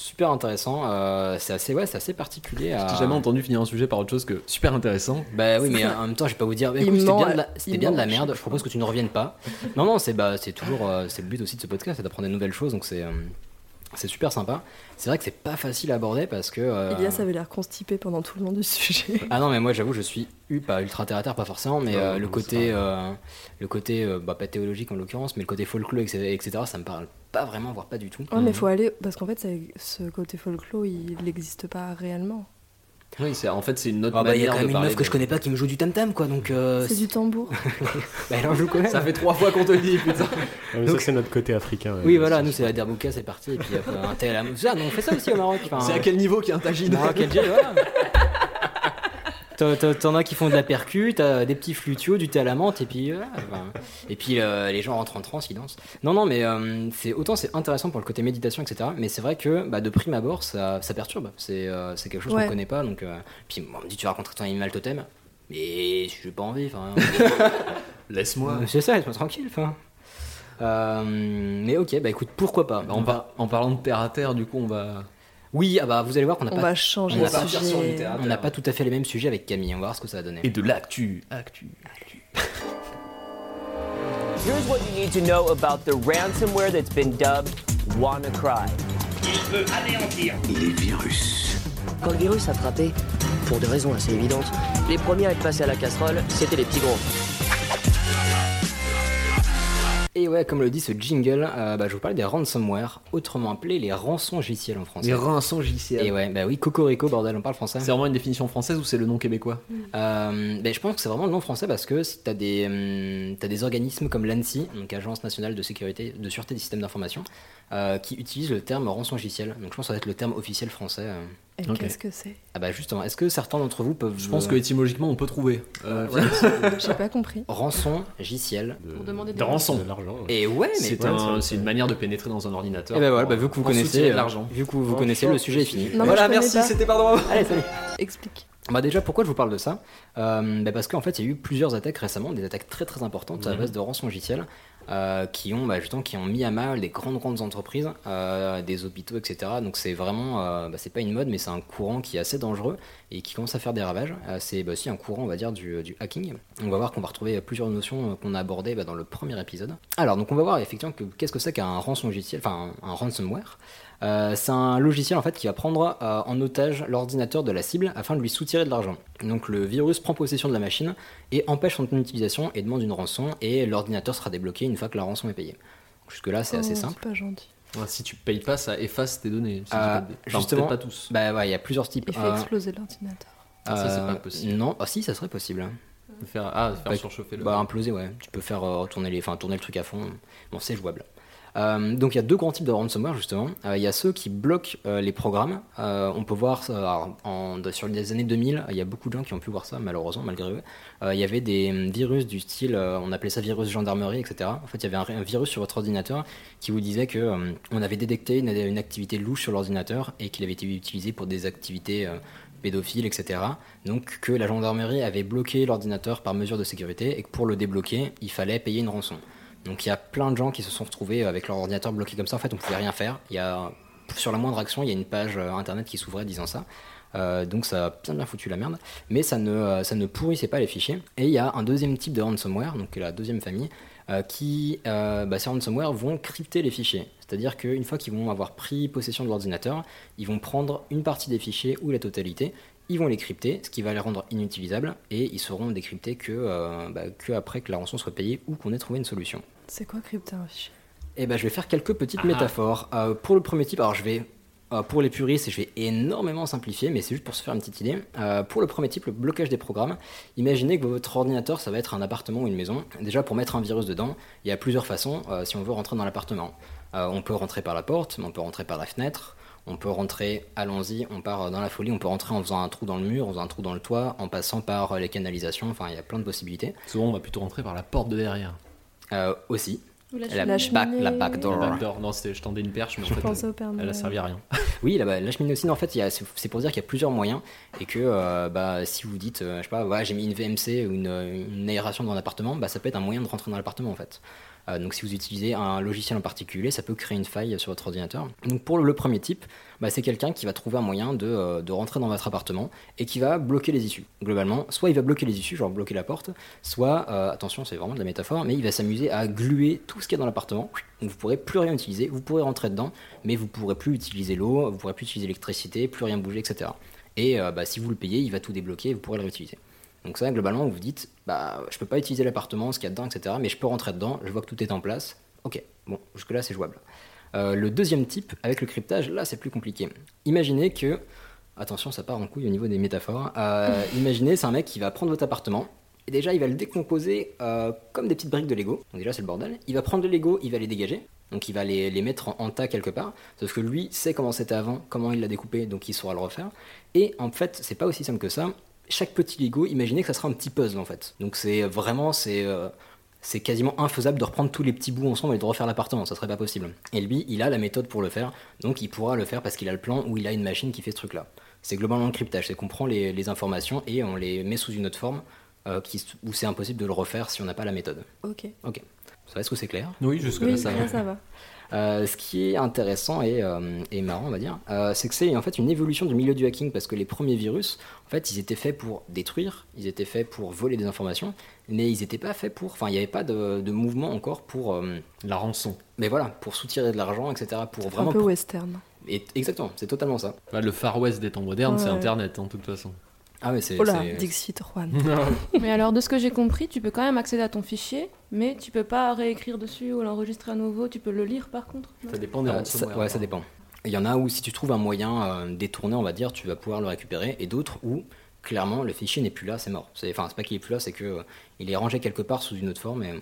Super intéressant. euh, c'est assez, ouais, c'est assez particulier. À... J'ai jamais entendu finir un sujet par autre chose que super intéressant. Bah oui, mais en même temps, je vais pas vous dire. bah, c'était bien de la, bien de merde. Je propose que tu ne reviennes pas. Non, non, c'est bah, c'est toujours, euh, c'est le but aussi de ce podcast, c'est d'apprendre des nouvelles choses. Donc c'est, euh, c'est super sympa. C'est vrai que c'est pas facile à aborder parce que. euh, Elias avait l'air constipé pendant tout le long du sujet. Ah non, mais moi j'avoue, je suis eu, pas ultra terre à terre, pas forcément, mais Non, euh, non, le côté, euh, le côté, euh, bah, pas théologique en l'occurrence, mais le côté folklore, etc., etc., ça me parle pas vraiment, voire pas du tout. Ouais, mais faut aller. Parce qu'en fait, ce côté folklore, il n'existe pas réellement. Oui, c'est en fait c'est une autre Ah bah, il y a quand de même une parler meuf que de- je connais pas qui me joue du tam tam quoi, donc. euh, C'est du tambour. Bah elle en joue quand même. Ça fait trois fois qu'on te le dit, putain. Ouais, mais ça, c'est notre côté africain. ouais. Oui, voilà, nous c'est la derbouka, c'est parti, et puis un à. Ah, non, on fait ça aussi au Maroc. enfin, C'est à quel niveau qu'il y a un tagine Maroc, voilà. T'en- as qui font de la percu, t'as des petits flutios, du thé à la menthe, et puis voilà, enfin, et puis euh, les gens rentrent en transe, ils dansent. Non, non, mais euh, c'est autant c'est intéressant pour le côté méditation, etc. Mais c'est vrai que bah, de prime abord, ça, ça perturbe. C'est euh, c'est quelque chose Ouais. qu'on connaît pas, donc. euh, puis on me dit tu vas rencontrer ton animal totem, mais j'ai pas envie, enfin. Laisse-moi. Euh, C'est ça, laisse-moi tranquille, enfin. Euh, mais ok, bah écoute, pourquoi pas Bah, en parlant de terre à terre, du coup, on va. Oui, ah bah vous allez voir qu'on n'a On pas, va changer on de sur du sujet. on n'a pas tout à fait les mêmes sujets avec Camille. On va voir ce que ça va donner. Et de l'actu. Actu. Here's what you need to know about the ransomware that's been dubbed WannaCry. Il peut anéantir Les virus. Quand le virus a frappé, pour des raisons assez évidentes, les premiers à être passés à la casserole, c'était les petits gros. Et ouais, comme le dit ce jingle, euh, bah, je vous parlais des ransomware, autrement appelés les rançons en français. Les rançons. Et ouais, bah oui, Cocorico, bordel, on parle français. C'est vraiment une définition française ou c'est le nom québécois? Euh, ben, je pense que c'est vraiment le nom français parce que si t'as des, hum, t'as des organismes comme l'ANSI, donc Agence nationale de sécurité, de sûreté des systèmes d'information, euh, qui utilisent le terme rançon. Donc je pense que ça va être le terme officiel français. Euh. Et qu'est-ce que c'est Ah bah justement, est-ce que certains d'entre vous peuvent... Je pense euh, que étymologiquement on peut trouver. Euh, J'ai pas compris. Rançon JCL. Pour demander de rançon. De l'argent. ouais. Et ouais, mais... C'est un- une manière de pénétrer dans un ordinateur. Et ben voilà, bah, vu que vous pour connaissez, euh, l'argent. vu que vous, vous connaissez, le sujet est fini. Non, mais voilà, merci, c'était pardon. Allez, salut Explique. Bah déjà, pourquoi je vous parle de ça? Euh, bah Parce qu'en fait, il y a eu plusieurs attaques récemment, des attaques très très importantes à la base de rançon logiciel, euh, qui ont bah, justement qui ont mis à mal des grandes grandes entreprises, euh, des hôpitaux, etc. Donc c'est vraiment, euh, bah, c'est pas une mode, mais c'est un courant qui est assez dangereux et qui commence à faire des ravages. Euh, c'est bah, aussi un courant, on va dire, du, du hacking. On va voir qu'on va retrouver plusieurs notions qu'on a abordées bah, dans le premier épisode. Alors, donc on va voir effectivement que qu'est-ce que c'est qu'un rançon logiciel, enfin un ransomware. Euh, c'est un logiciel en fait qui va prendre euh, en otage l'ordinateur de la cible afin de lui soutirer de l'argent. Donc le virus prend possession de la machine et empêche son utilisation et demande une rançon et l'ordinateur sera débloqué une fois que la rançon est payée. Jusque là c'est assez Oh, simple. C'est pas gentil. Ouais, si tu payes pas, ça efface tes données. si Euh, pas enfin, justement, pas tous. Bah ouais, il y a plusieurs types. Il fait Euh, exploser l'ordinateur. Ah, ça, c'est pas possible. Non, ah si, ça serait possible. Faire, ah, faire Bah, surchauffer le. Bah imploser, ouais. Tu peux faire euh, tourner, les, enfin, tourner le truc à fond. Bon, c'est jouable. Euh, donc il y a deux grands types de ransomware justement. Euh, Il y a ceux qui bloquent euh, les programmes. On peut voir sur les années 2000, il y a beaucoup de gens qui ont pu voir ça malheureusement malgré eux. Il y avait des virus du style, on appelait ça virus gendarmerie, etc. En fait, il y avait un, virus sur votre ordinateur qui vous disait que on avait détecté une, une activité louche sur l'ordinateur et qu'il avait été utilisé pour des activités pédophiles, etc. Donc que la gendarmerie avait bloqué l'ordinateur par mesure de sécurité et que pour le débloquer, il fallait payer une rançon. Donc il y a plein de gens qui se sont retrouvés avec leur ordinateur bloqué comme ça. En fait, on pouvait rien faire. Il y a sur la moindre action, il y a une page euh, internet qui s'ouvrait disant ça. Euh, donc ça a bien bien foutu la merde. Mais ça ne, euh, ça ne pourrissait pas les fichiers. Et il y a un deuxième type de ransomware, donc la deuxième famille, qui, bah, ces ransomware vont crypter les fichiers. C'est-à-dire qu'une fois qu'ils vont avoir pris possession de l'ordinateur, ils vont prendre une partie des fichiers ou la totalité, ils vont les crypter, ce qui va les rendre inutilisables, et ils seront décryptés que, euh, bah, que après que la rançon soit payée ou qu'on ait trouvé une solution. C'est quoi crypter un fichier Eh ben, je vais faire quelques petites Ah. métaphores. Euh, pour le premier type, alors je vais, euh, pour les puristes, je vais énormément simplifier, mais c'est juste pour se faire une petite idée. Euh, pour le premier type, le blocage des programmes, imaginez que votre ordinateur, ça va être un appartement ou une maison. Déjà, pour mettre un virus dedans, il y a plusieurs façons euh, si on veut rentrer dans l'appartement. Euh, on peut rentrer par la porte, mais on peut rentrer par la fenêtre. On peut rentrer, allons-y, on part euh, dans la folie, on peut rentrer en faisant un trou dans le mur, en faisant un trou dans le toit, en passant par euh, les canalisations, enfin il y a plein de possibilités. Souvent, on va plutôt rentrer par la porte de derrière. Euh, aussi. Ou la la, back, la backdoor. La backdoor. Non, je tendais une perche, mais en Je fait, pensais au Père elle a servi à rien. Oui, la, la cheminée aussi, en fait, c'est c'est pour dire qu'il y a plusieurs moyens et que euh, bah, si vous dites, euh, je sais pas, ouais, j'ai mis une VMC ou une, une aération dans l'appartement, bah, ça peut être un moyen de rentrer dans l'appartement en fait. Euh, donc si vous utilisez un logiciel en particulier, ça peut créer une faille sur votre ordinateur. Donc pour le premier type, bah, c'est quelqu'un qui va trouver un moyen de, euh, de rentrer dans votre appartement et qui va bloquer les issues. Globalement, soit il va bloquer les issues, genre bloquer la porte, soit, euh, attention, c'est vraiment de la métaphore, mais il va s'amuser à gluer tout ce qu'il y a dans l'appartement. Donc vous pourrez plus rien utiliser, vous pourrez rentrer dedans, mais vous pourrez plus utiliser l'eau, vous pourrez plus utiliser l'électricité, plus rien bouger, etc. Et bah, si vous le payez, il va tout débloquer et vous pourrez le réutiliser. Donc ça, globalement, vous vous dites, bah, je peux pas utiliser l'appartement, ce qu'il y a dedans, etc. Mais je peux rentrer dedans, je vois que tout est en place. Ok, bon, jusque-là, c'est jouable. Euh, le deuxième type, avec le cryptage, là, c'est plus compliqué. Imaginez que, attention, ça part en couille au niveau des métaphores. Euh, imaginez, c'est un mec qui va prendre votre appartement. Et déjà, il va le décomposer euh, comme des petites briques de Lego. Donc déjà, c'est le bordel. Il va prendre le Lego, il va les dégager. Donc il va les, les mettre en, en tas quelque part. Sauf que lui sait comment c'était avant, comment il l'a découpé, donc il saura le refaire. Et en fait, c'est pas aussi simple que ça. Chaque petit Lego, imaginez que ça sera un petit puzzle en fait. Donc c'est vraiment, c'est euh, c'est quasiment infaisable de reprendre tous les petits bouts ensemble et de refaire l'appartement, ça serait pas possible. Et lui, il a la méthode pour le faire, donc il pourra le faire parce qu'il a le plan ou il a une machine qui fait ce truc-là. C'est globalement le cryptage, c'est qu'on prend les, les informations et on les met sous une autre forme euh, qui, où c'est impossible de le refaire si on n'a pas la méthode. Ok. Ok. Ça est-ce que c'est clair? Oui, jusque-là, Oui, ça va. là, ça va. Euh, ce qui est intéressant et, euh, et marrant, on va dire, euh, c'est que c'est en fait une évolution du milieu du hacking parce que les premiers virus, en fait, ils étaient faits pour détruire, ils étaient faits pour voler des informations, mais ils n'étaient pas faits pour. Enfin, il n'y avait pas de, de mouvement encore pour. euh, La rançon. mais voilà, pour soutirer de l'argent, etc. Pour Un vraiment. peu western. Et, exactement, c'est totalement ça. Bah, le Far West des temps modernes, c'est. Internet, en toute façon. Ah, mais c'est. Oh là, c'est- Dixit Juan. Mais alors, de ce que j'ai compris, tu peux quand même accéder à ton fichier, mais tu peux pas réécrire dessus ou l'enregistrer à nouveau. Tu peux le lire par contre. Ça dépend des Euh, ransomware. ça, ouais, ça dépend. Il y en a où, si tu trouves un moyen euh, détourné, on va dire, tu vas pouvoir le récupérer, et d'autres où, clairement, le fichier n'est plus là, c'est mort. C'est- Enfin, c'est pas qu'il est plus là, c'est que euh, il est rangé quelque part sous une autre forme. Et...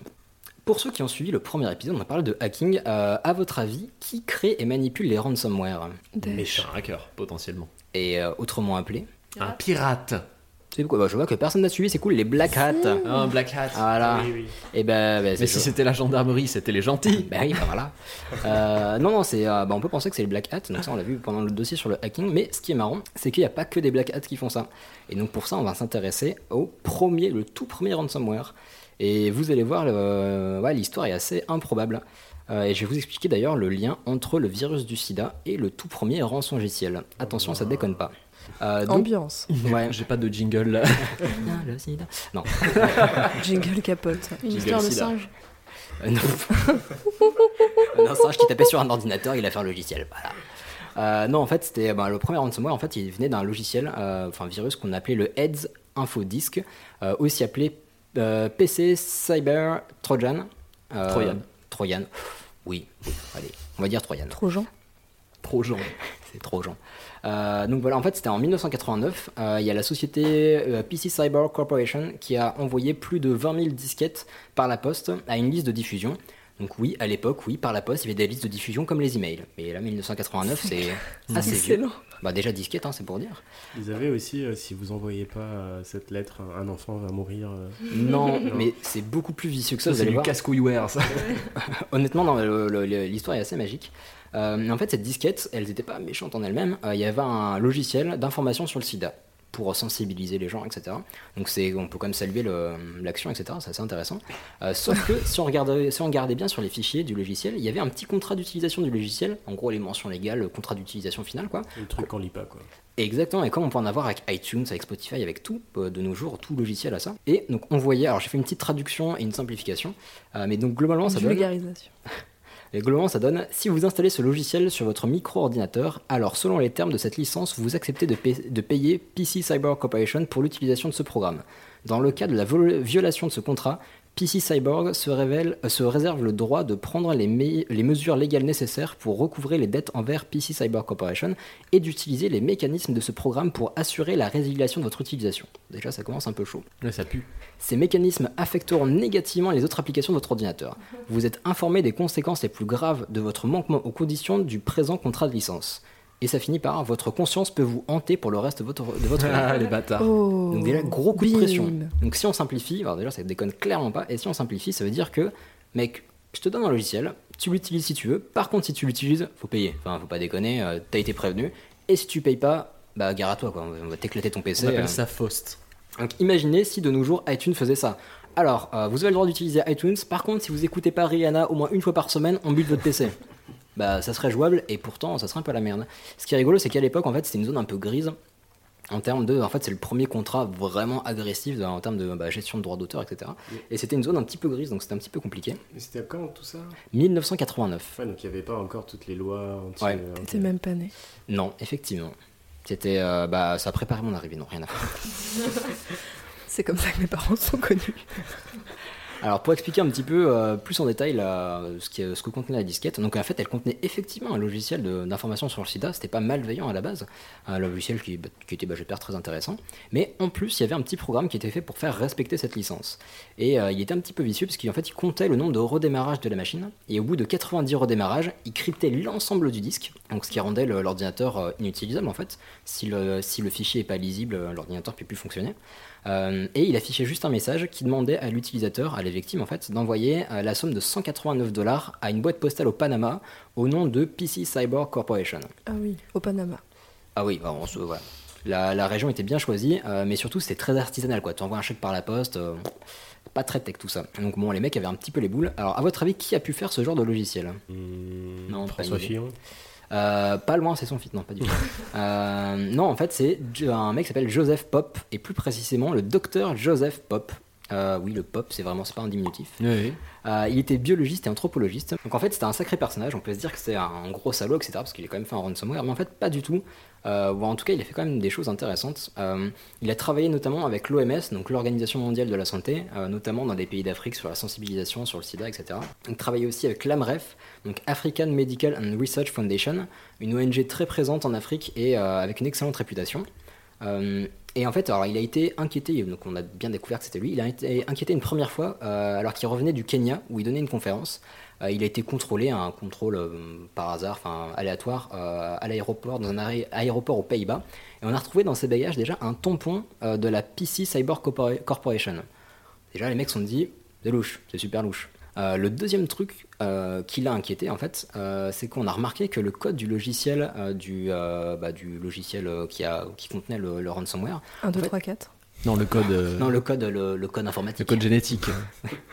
Pour ceux qui ont suivi le premier épisode, on a parlé de hacking. Euh, à votre avis, qui crée et manipule les ransomware? Méchant hacker, potentiellement. Et euh, autrement appelé Un pirate. C'est quoi Bah, Je vois que personne n'a suivi, c'est cool, les Black Hat. Ah, un Black Hat. Voilà. Oui, oui. Et ben, ben, Mais si c'était la gendarmerie, c'était les gentils. Ben oui, ben voilà. Euh, non, non, c'est, euh, bah, on peut penser que c'est les Black Hat, donc ça on l'a vu pendant le dossier sur le hacking, mais ce qui est marrant, c'est qu'il n'y a pas que des Black Hat qui font ça. Et donc pour ça, on va s'intéresser au premier, le tout premier ransomware. Et vous allez voir, le- ouais, l'histoire est assez improbable. Euh, et je vais vous expliquer d'ailleurs le lien entre le virus du sida et le tout premier rançongiciel. Attention, ça déconne pas. Euh, donc- Ambiance. Ouais. J'ai pas de jingle là. Non, le sida. Non. Jingle capote. Une Jingle histoire de sida. singe. Euh, non. un singe qui tapait sur un ordinateur, il a fait un logiciel. Voilà. Euh, non, en fait, c'était bah, le premier ransomware. En fait, il venait d'un logiciel, euh, enfin virus qu'on appelait le Heads Infodisk, euh, aussi appelé euh, PC Cyber Trojan. Euh, Trojan. Trojan. Oui, allez, on va dire Trojan. Trojan. Trojan. C'est trop gens. Euh, donc voilà, en fait, c'était en 1989. Euh, Il y a la société euh, PC Cyber Corporation qui a envoyé plus de 20 000 disquettes par la poste à une liste de diffusion. Donc oui, à l'époque, oui, par la poste, il y avait des listes de diffusion comme les emails. Mais là, 1989, c'est assez vieux. Excellent. Bah déjà disquette, hein, c'est pour dire. Ils avaient aussi, euh, si vous envoyez pas euh, cette lettre, un enfant va mourir. euh. Non, mais c'est beaucoup plus vicieux que ça, Ça, vous c'est allez du casse-couilleware, ça. Honnêtement, l'histoire est assez magique. Euh, en fait, cette disquette, elles n'étaient pas méchantes en elles-mêmes. Euh, Il y avait un logiciel d'information sur le sida pour sensibiliser les gens, etc. Donc c'est, on peut quand même saluer l'action, etc. C'est assez intéressant. Euh, sauf que si on, regardait, si on regardait bien sur les fichiers du logiciel, il y avait un petit contrat d'utilisation du logiciel. En gros, les mentions légales, le contrat d'utilisation final, quoi. Le truc qu'on lit pas, quoi. Exactement, et comme on peut en avoir avec iTunes, avec Spotify, avec tout, euh, de nos jours, tout logiciel à ça. Et donc on voyait, alors j'ai fait une petite traduction et une simplification, euh, mais donc globalement ça donne... Et globalement, ça donne si vous installez ce logiciel sur votre micro-ordinateur, alors selon les termes de cette licence, vous acceptez de, pa- de payer PC Cyber Corporation pour l'utilisation de ce programme. Dans le cas de la violation de ce contrat, PC Cyborg se, révèle, euh, se réserve le droit de prendre les, me- les mesures légales nécessaires pour recouvrer les dettes envers PC Cyborg Corporation et d'utiliser les mécanismes de ce programme pour assurer la résiliation de votre utilisation. Déjà, ça commence un peu chaud. Ouais, ça pue. Ces mécanismes affecteront négativement les autres applications de votre ordinateur. Vous êtes informé des conséquences les plus graves de votre manquement aux conditions du présent contrat de licence. Et ça finit par votre conscience peut vous hanter pour le reste de votre, de votre Ah, vie. les bâtards. Oh, Donc déjà, gros coup de pression. Donc si on simplifie, alors déjà ça déconne clairement pas, et si on simplifie, ça veut dire que, mec, je te donne un logiciel, tu l'utilises si tu veux, par contre si tu l'utilises, faut payer. Enfin, faut pas déconner, euh, t'as été prévenu, et si tu payes pas, bah gare à toi, quoi. on va t'éclater ton PC. On appelle euh. ça Faust. Donc imaginez si de nos jours iTunes faisait ça. Alors, euh, vous avez le droit d'utiliser iTunes, par contre si vous écoutez pas Rihanna au moins une fois par semaine, on bute votre PC. Bah ça serait jouable, et pourtant ça serait un peu la merde. Ce qui est rigolo, c'est qu'à l'époque, en fait, c'était une zone un peu grise. En termes de, en fait, c'est le premier contrat vraiment agressif en termes de bah, gestion de droits d'auteur, etc. Et c'était une zone un petit peu grise, donc c'était un petit peu compliqué. Mais c'était quand tout ça? 1989. Ouais, donc il n'y avait pas encore toutes les lois anti. Ouais. euh, T'étais même pas né. Non, effectivement. C'était, euh, bah, ça a préparé mon arrivée, non, rien à voir. C'est comme ça que mes parents sont connus. Alors pour expliquer un petit peu euh, plus en détail ce, que contenait la disquette, donc en fait elle contenait effectivement un logiciel d'information sur le sida, c'était pas malveillant à la base, un logiciel qui, bah, était bah, très intéressant, mais en plus il y avait un petit programme qui était fait pour faire respecter cette licence. Et euh, il était un petit peu vicieux parce qu'en fait il comptait le nombre de redémarrages de la machine, et au bout de 90 redémarrages, il cryptait l'ensemble du disque, donc ce qui rendait l'ordinateur euh, inutilisable en fait, si le, si le fichier n'est pas lisible, l'ordinateur ne peut plus fonctionner. Euh, et il affichait juste un message qui demandait à l'utilisateur, à la victime en fait, d'envoyer euh, la somme de 189 dollars à une boîte postale au Panama au nom de PC Cyborg Corporation. Ah oui, au Panama. Ah oui, bah, on se- voilà. La, la région était bien choisie, euh, mais surtout c'était très artisanal quoi. Tu envoies un chèque par la poste, euh, pas très tech tout ça. Donc bon, les mecs avaient un petit peu les boules. Alors à votre avis, qui a pu faire ce genre de logiciel? Non, pas François une idée. Euh, pas loin, c'est son fit, non, pas du tout. Euh, non, en fait, c'est un mec qui s'appelle Joseph Pop, et plus précisément le docteur Joseph Pop. Euh, oui, le Pop, c'est vraiment c'est pas un diminutif. Oui. Il était biologiste et anthropologiste. Donc en fait, c'était un sacré personnage. On peut se dire que c'est un gros salaud, etc. Parce qu'il a quand même fait un ransomware. Mais en fait, pas du tout. Euh, en tout cas, il a fait quand même des choses intéressantes. Euh, il a travaillé notamment avec l'OMS, donc l'Organisation mondiale de la santé, euh, notamment dans des pays d'Afrique sur la sensibilisation sur le sida, etc. Il travaillait aussi avec l'AMREF, donc African Medical and Research Foundation, une ONG très présente en Afrique et avec une excellente réputation. Et en fait, il a été inquiété, donc on a bien découvert que c'était lui, il a été inquiété une première fois alors qu'il revenait du Kenya où il donnait une conférence. Euh, il a été contrôlé, un contrôle euh, par hasard, enfin aléatoire, euh, à l'aéroport, dans un arrêt- aéroport aux Pays-Bas. Et on a retrouvé dans ses bagages déjà un tampon euh, de la PC Cyber Corpora- Corporation. Déjà, les mecs se sont dit, c'est louche, c'est super louche. Euh, le deuxième truc euh, qui l'a inquiété en fait, euh, c'est qu'on a remarqué que le code du logiciel euh, du, euh, bah, du logiciel qui, a, qui contenait le, le ransomware. 1, 2, en fait- 3, 4. Non, le code. euh, Non, le code, le, le code informatique. le code génétique.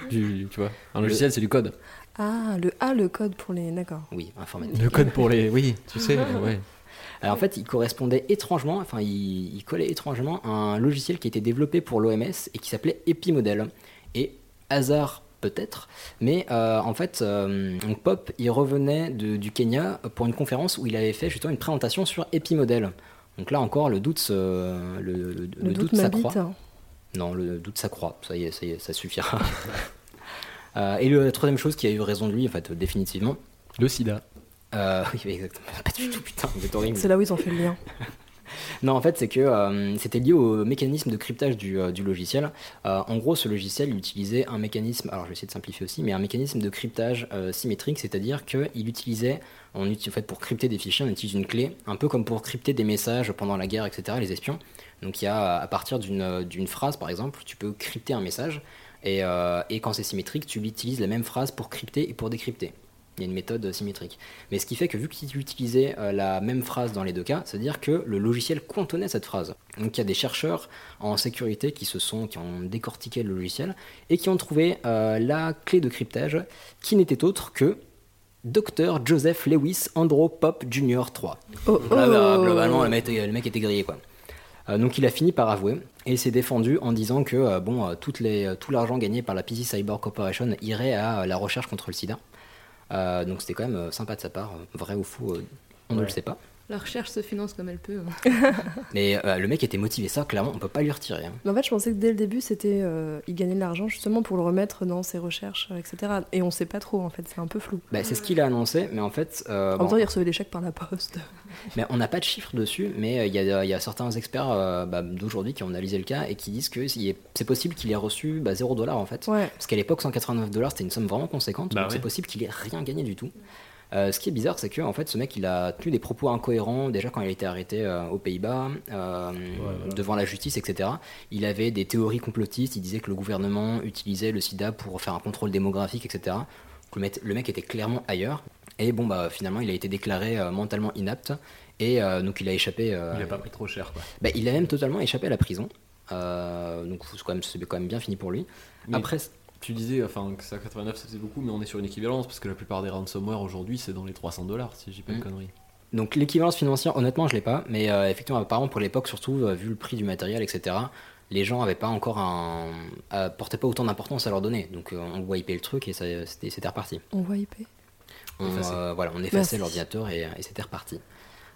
du, tu vois. Un Le- logiciel, c'est du code. Ah, le A, le code pour les. D'accord. Oui, informatique. Le code pour les. Oui, tu sais, ouais. Alors en fait, il correspondait étrangement, enfin, il, il collait étrangement à un logiciel qui était développé pour l'OMS et qui s'appelait Epimodel. Et hasard peut-être, mais euh, en fait, euh, donc Pop, il revenait de- du Kenya pour une conférence où il avait fait justement une présentation sur Epimodel. Donc là encore, le doute, se- le, le- Le, le doute s'accroît. Non, le doute s'accroît. Ça y est, ça y est, ça suffira. Euh, et le- la troisième chose qui a eu raison de lui, en fait, définitivement. Le sida. Euh, oui, exactement. Pas du tout, putain. C'est là où ils ont fait le lien. Non, en fait, c'est que euh, c'était lié au mécanisme de cryptage du, euh, du logiciel. Euh, en gros, ce logiciel il utilisait un mécanisme, alors je vais essayer de simplifier aussi, mais un mécanisme de cryptage euh, symétrique, c'est-à-dire qu'il utilisait, on utilise, en fait, pour crypter des fichiers, on utilise une clé, un peu comme pour crypter des messages pendant la guerre, etc., les espions. Donc il y a, à partir d'une d'une phrase, par exemple, tu peux crypter un message, et, euh, et quand c'est symétrique, tu utilises la même phrase pour crypter et pour décrypter. Il y a une méthode symétrique. Mais ce qui fait que vu que tu utilisais euh, la même phrase dans les deux cas, c'est-à-dire que le logiciel contenait cette phrase. Donc il y a des chercheurs en sécurité qui se sont, qui ont décortiqué le logiciel et qui ont trouvé euh, la clé de cryptage qui n'était autre que Dr Joseph Lewis Andrew Pop Jr. 3. Oh, Là, bah, oh. globalement, le mec, était- le mec était grillé quoi. Euh, donc il a fini par avouer et s'est défendu en disant que euh, bon, euh, toutes les, tout l'argent gagné par la PC Cyber Corporation irait à la recherche contre le sida. Donc c'était quand même sympa de sa part, vrai ou faux, on ne le sait pas. La recherche se finance comme elle peut. Mais euh, le mec était motivé, ça, clairement, on peut pas lui retirer. hein. Mais en fait, je pensais que dès le début, c'était euh, il gagnait de l'argent justement pour le remettre dans ses recherches, euh, etc. Et on sait pas trop en fait, c'est un peu flou. Bah, c'est ce qu'il a annoncé, mais en fait. euh, En bon, même temps, il recevait des chèques par la poste. Mais on n'a pas de chiffres dessus, mais euh, il y, a, il y a certains experts euh, bah, d'aujourd'hui qui ont analysé le cas et qui disent que c'est possible qu'il ait reçu bah, 0 dollars en fait. Ouais. Parce qu'à l'époque, 189 dollars c'était une somme vraiment conséquente, Bah donc c'est possible qu'il ait rien gagné du tout. Euh, ce qui est bizarre, c'est que en fait, ce mec, il a tenu des propos incohérents déjà quand il a été arrêté euh, aux Pays-Bas, euh, devant la justice, etc. Il avait des théories complotistes. Il disait que le gouvernement utilisait le SIDA pour faire un contrôle démographique, etc. Le, mec, le mec était clairement ailleurs. Et bon, bah finalement, il a été déclaré mentalement inapte. Et donc, il a échappé. Il a pas pris trop cher, quoi. bah, il a même totalement échappé à la prison. Donc, c'est quand, même- c'est quand même bien fini pour lui. Après, tu disais enfin, que ça 89 ça faisait beaucoup, mais on est sur une équivalence parce que la plupart des ransomware aujourd'hui c'est dans les 300 dollars si j'ai pas de Mm. conneries. Donc l'équivalence financière, honnêtement, je l'ai pas, mais euh, effectivement, apparemment pour l'époque, surtout euh, vu le prix du matériel, etc. Les gens avaient pas encore un, euh, portaient pas autant d'importance à leur donner. Donc euh, on wipait le truc et c'était reparti. On euh, voilà, on effaçait Merci. l'ordinateur et, et c'était reparti.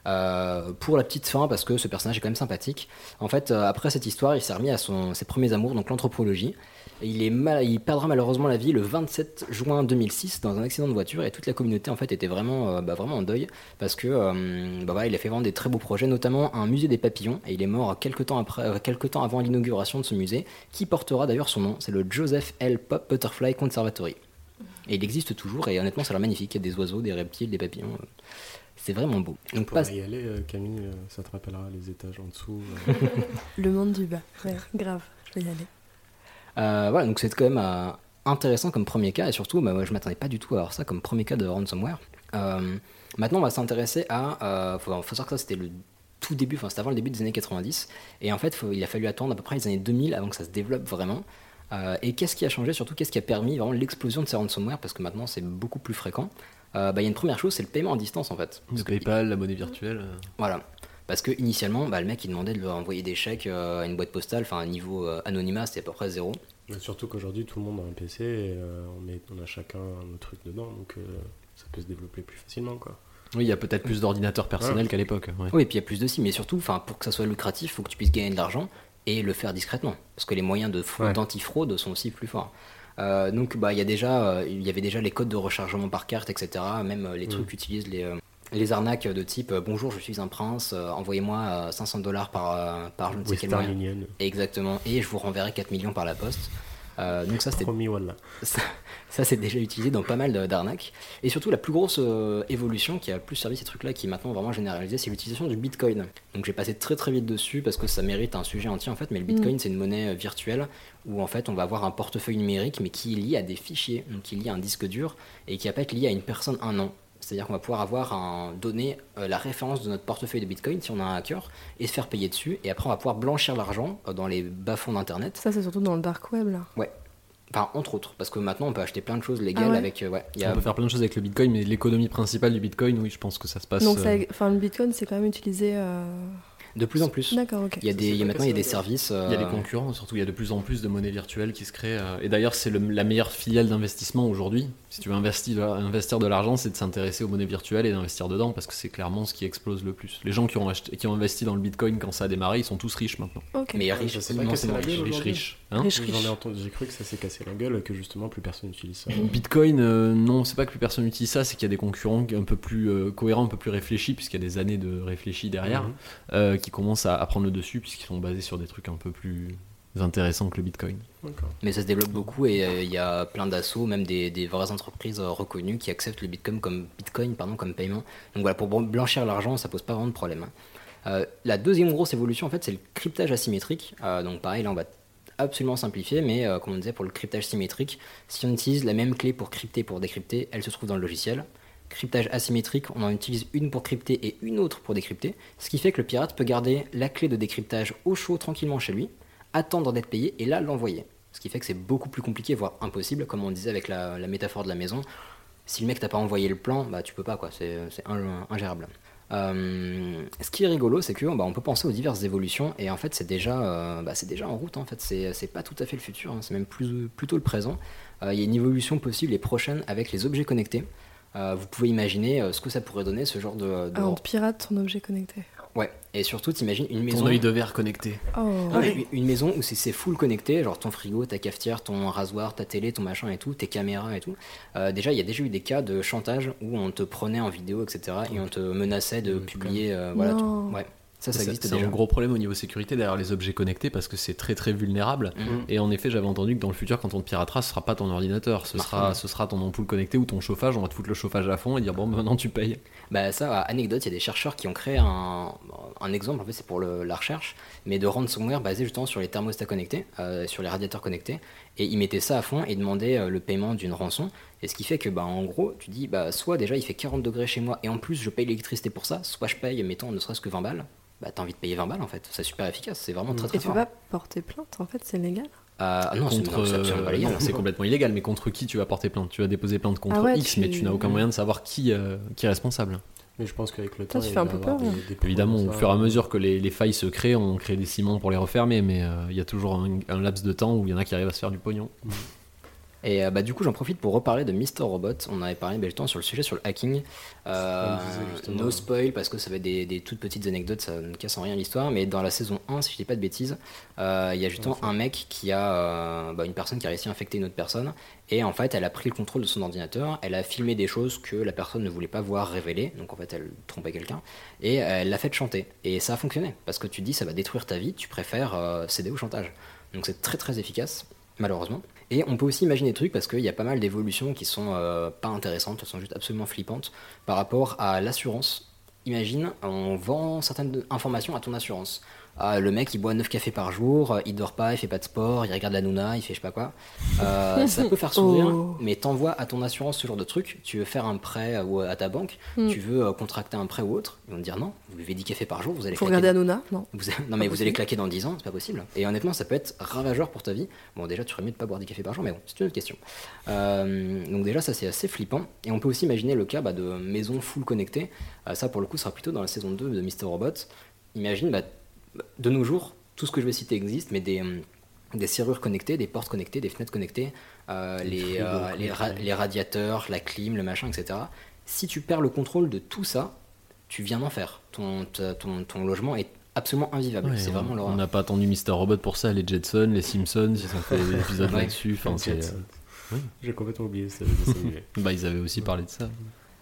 Euh, pour la petite fin, parce que ce personnage est quand même sympathique. En fait, euh, après cette histoire, il s'est remis à son, ses premiers amours, donc l'anthropologie. Il, est mal, il perdra malheureusement la vie le 27 juin 2006 dans un accident de voiture et toute la communauté en fait était vraiment, euh, bah, vraiment en deuil parce que euh, bah, voilà, il a fait vraiment des très beaux projets, notamment un musée des papillons et il est mort quelques temps, après, euh, quelques temps avant l'inauguration de ce musée qui portera d'ailleurs son nom, c'est le Joseph L. Pop Butterfly Conservatory. Et il existe toujours et honnêtement ça a l'air magnifique, il y a des oiseaux, des reptiles, des papillons. euh, C'est vraiment beau. On y aller, euh, Camille, ça te rappellera les étages en dessous. euh. Le monde du bas. Ouais, grave, je vais y aller. Euh, voilà, donc c'est quand même euh, intéressant comme premier cas, et surtout, bah, moi, je m'attendais pas du tout à avoir ça comme premier cas de ransomware. Euh, maintenant, on va s'intéresser à. Euh, faut, faut savoir que ça, c'était le tout début, enfin, c'était avant le début des années 90, et en fait, faut- il a fallu attendre à peu près les années 2000 avant que ça se développe vraiment. Euh, et qu'est-ce qui a changé, surtout qu'est-ce qui a permis vraiment l'explosion de ces ransomware, parce que maintenant c'est beaucoup plus fréquent. Euh, bah, Il y a une première chose, c'est le paiement à distance en fait. Parce que- PayPal, la monnaie virtuelle. voilà. Parce que initialement, bah, le mec il demandait de lui envoyer des chèques euh, à une boîte postale, enfin un niveau euh, anonymat, c'était à peu près zéro. Mais surtout qu'aujourd'hui, tout le monde a un PC et euh, on, met, on a chacun un truc dedans, donc euh, ça peut se développer plus facilement. quoi. Oui, il y a peut-être plus d'ordinateurs personnels Ouais. qu'à l'époque. ouais. Oui, et puis il y a plus de si, mais surtout, enfin, pour que ça soit lucratif, il faut que tu puisses gagner de l'argent et le faire discrètement, parce que les moyens de fraude, Ouais. d'antifraude sont aussi plus forts. Euh, donc, bah, il y a déjà, euh, il y avait déjà les codes de rechargement par carte, etc. Même euh, les Mm. trucs qu'utilisent les, euh, les arnaques de type euh, bonjour, je suis un prince, euh, envoyez-moi euh, 500 dollars par, euh, par je ne sais quel moyen. Union. Exactement, et je vous renverrai 4 millions par la poste. Euh, donc ça c'était Promis, voilà. ça, ça, c'est déjà utilisé dans pas mal de- d'arnaques. Et surtout, la plus grosse euh, évolution qui a le plus servi ces trucs-là, qui est maintenant vraiment généralisée, c'est l'utilisation du Bitcoin. Donc j'ai passé très très vite dessus parce que ça mérite un sujet entier en fait. Mais le Bitcoin, Mm. c'est une monnaie euh, virtuelle où en fait on va avoir un portefeuille numérique, mais qui est lié à des fichiers, donc qui est lié à un disque dur et qui va pas être lié à une personne un an. C'est-à-dire qu'on va pouvoir avoir un, donner euh, la référence de notre portefeuille de Bitcoin si on a un hacker et se faire payer dessus. Et après, on va pouvoir blanchir l'argent euh, dans les bas-fonds d'Internet. Ça, c'est surtout dans le dark web là. Ouais. Enfin, entre autres, parce que maintenant on peut acheter plein de choses légales Ah ouais avec. euh, ouais, il y a- On peut faire plein de choses avec le Bitcoin, mais l'économie principale du Bitcoin, oui, je pense que ça se passe. Donc, ça, euh, enfin, le bitcoin, c'est quand même utilisé. euh, De plus en plus. D'accord, ok. Il y a des, il y a maintenant il y a des services. Il y a des concurrents, surtout il y a de plus en plus de monnaies virtuelles qui se créent. euh, Et d'ailleurs, c'est le- la meilleure filiale d'investissement aujourd'hui. Si tu veux investir, investir de l'argent, c'est de s'intéresser aux monnaies virtuelles et d'investir dedans parce que c'est clairement ce qui explose le plus. Les gens qui ont, acheté, qui ont investi dans le Bitcoin quand ça a démarré, ils sont tous riches maintenant. Ok. Mais riches, ça s'est pas cassé la riches. gueule Riches, riches. Hein Riches, J'en ai riches. entendu, j'ai cru que ça s'est cassé la gueule et que justement plus personne n'utilise ça. Bitcoin, euh, non, c'est pas que plus personne utilise ça, c'est qu'il y a des concurrents un peu plus euh, cohérents, un peu plus réfléchis, puisqu'il y a des années de réfléchis derrière, Mhm. euh, qui commencent à, à prendre le dessus, puisqu'ils sont basés sur des trucs un peu plus intéressants que le Bitcoin. Mais ça se développe beaucoup et euh, il y a plein d'assauts, même des, des vraies entreprises euh, reconnues qui acceptent le Bitcoin comme, Bitcoin, pardon, comme paiement. Donc voilà, pour blanchir l'argent, ça pose pas vraiment de problème. hein. Euh, la deuxième grosse évolution, en fait, c'est le cryptage asymétrique. Euh, donc pareil, là, on va absolument simplifier, mais euh, comme on disait, pour le cryptage symétrique, si on utilise la même clé pour crypter et pour décrypter, elle se trouve dans le logiciel. Cryptage asymétrique, on en utilise une pour crypter et une autre pour décrypter, ce qui fait que le pirate peut garder la clé de décryptage au chaud tranquillement chez lui, attendre d'être payé et là l'envoyer. Ce qui fait que c'est beaucoup plus compliqué, voire impossible, comme on disait avec la, métaphore de la maison. Si le mec t'a pas envoyé le plan, bah tu peux pas quoi, c'est c'est in- ingérable. Euh, ce qui est rigolo, c'est que bah, peut penser aux diverses évolutions et en fait c'est déjà, euh, bah, déjà en route. En fait, c'est pas tout à fait le futur, hein, c'est même plus, plutôt le présent. Euh, Il y a une évolution possible et prochaine avec les objets connectés. vous pouvez imaginer ce que ça pourrait donner ce genre de. de- Ah, on te pirate ton objet connecté. Et surtout, t'imagines une maison. Ton œil de verre connecté. Oh. Non, mais une- une maison où c'est- c'est full connecté, genre ton frigo, ta cafetière, ton rasoir, ta télé, ton machin et tout, tes caméras et tout. Euh, déjà, il y a déjà eu des cas de chantage où on te prenait en vidéo, etc. et on te menaçait de publier. euh, voilà, Non. tout. Ouais, ça, ça C'est- existe C'est un gros problème au niveau sécurité derrière les objets connectés parce que c'est très très vulnérable. Mhm. Et en effet, j'avais entendu que dans le futur, quand on te piratera, ce sera pas ton ordinateur, ce sera, ce sera ton ampoule connectée ou ton chauffage. On va te foutre le chauffage à fond et dire bon, maintenant tu payes. Bah ça, anecdote, il y a des chercheurs qui ont créé un, un exemple, en fait c'est pour le- la recherche, mais de ransomware basé justement sur les thermostats connectés, euh, sur les radiateurs connectés, et ils mettaient ça à fond et demandaient euh, le paiement d'une rançon, et ce qui fait que bah en gros, tu dis, bah soit déjà il fait 40 degrés chez moi, et en plus je paye l'électricité pour ça, soit je paye, mettons, ne serait-ce que 20 balles, bah t'as envie de payer 20 balles en fait, c'est super efficace, c'est vraiment très très Et tu peux pas porter plainte, en fait, c'est légal? Euh, non, c'est contre, non, c'est absolument pas légal. non, c'est complètement illégal. Mais contre qui tu vas porter plainte? Tu vas déposer plainte contre Ah ouais, X, tu- mais tu n'as aucun moyen de savoir qui, euh, qui est responsable. Mais je pense qu'avec le Toi, temps, tu il fais un va y peu avoir peur, des- hein. des Évidemment, au fur et à mesure que les, les failles se créent, on crée des ciments pour les refermer, mais euh, il y a toujours un, un laps de temps où il y en a qui arrivent à se faire du pognon. Et euh, bah, du coup, j'en profite pour reparler de Mr. Robot. On avait parlé justement sur le sujet sur le hacking. Euh, no spoil parce que ça va être des, des toutes petites anecdotes, ça ne casse en rien l'histoire. Mais dans la saison 1, si je dis pas de bêtises, euh, il y a justement un mec qui a euh, bah, une personne qui a réussi à infecter une autre personne. Et en fait, elle a pris le contrôle de son ordinateur. Elle a filmé des choses que la personne ne voulait pas voir révéler. Donc en fait, elle trompait quelqu'un. Et elle l'a fait chanter. Et ça a fonctionné. Parce que tu te dis, ça va détruire ta vie. Tu préfères céder au chantage. Donc c'est très très efficace malheureusement. Et on peut aussi imaginer des trucs parce qu'il y a pas mal d'évolutions qui sont euh, pas intéressantes, elles sont juste absolument flippantes par rapport à l'assurance. Imagine, on vend certaines informations à ton assurance. Ah, le mec il boit 9 cafés par jour, euh, il dort pas, il fait pas de sport, il regarde la Nouna, il fait je sais pas quoi. Euh, ça peut faire sourire, Oh. mais t'envoies à ton assurance ce genre de truc. Tu veux faire un prêt euh, ou à ta banque, Mm. tu veux euh, contracter un prêt ou autre, ils vont te dire non, vous buvez 10 cafés par jour, vous allez Faut claquer regarder dans- Non. vous- non mais vous allez claquer dans 10 ans, c'est pas possible. Et honnêtement, ça peut être ravageur pour ta vie. Bon, déjà, tu ferais mieux de pas boire des cafés par jour, mais bon, c'est une autre question. Euh, donc déjà, ça c'est assez flippant. Et on peut aussi imaginer le cas bah, de maisons full connectées. Euh, ça, pour le coup, sera plutôt dans la saison 2 de Mr. Robot. Imagine, bah, de nos jours, tout ce que je vais citer existe, mais des, hum, des serrures connectées, des portes connectées, des fenêtres connectées, euh, les, euh, les, ra- connectés. les radiateurs, la clim, le machin, etc. Si tu perds le contrôle de tout ça, tu viens d'en faire. Ton, ta- ton, ton logement est absolument invivable. Ouais, c'est on- vraiment on n'a pas attendu Mister Robot pour ça, les Jetsons, les Simpsons, ils ont fait des épisodes Ouais. là-dessus. Enfin, euh. J'ai complètement oublié animé. Bah, ils avaient aussi parlé de ça.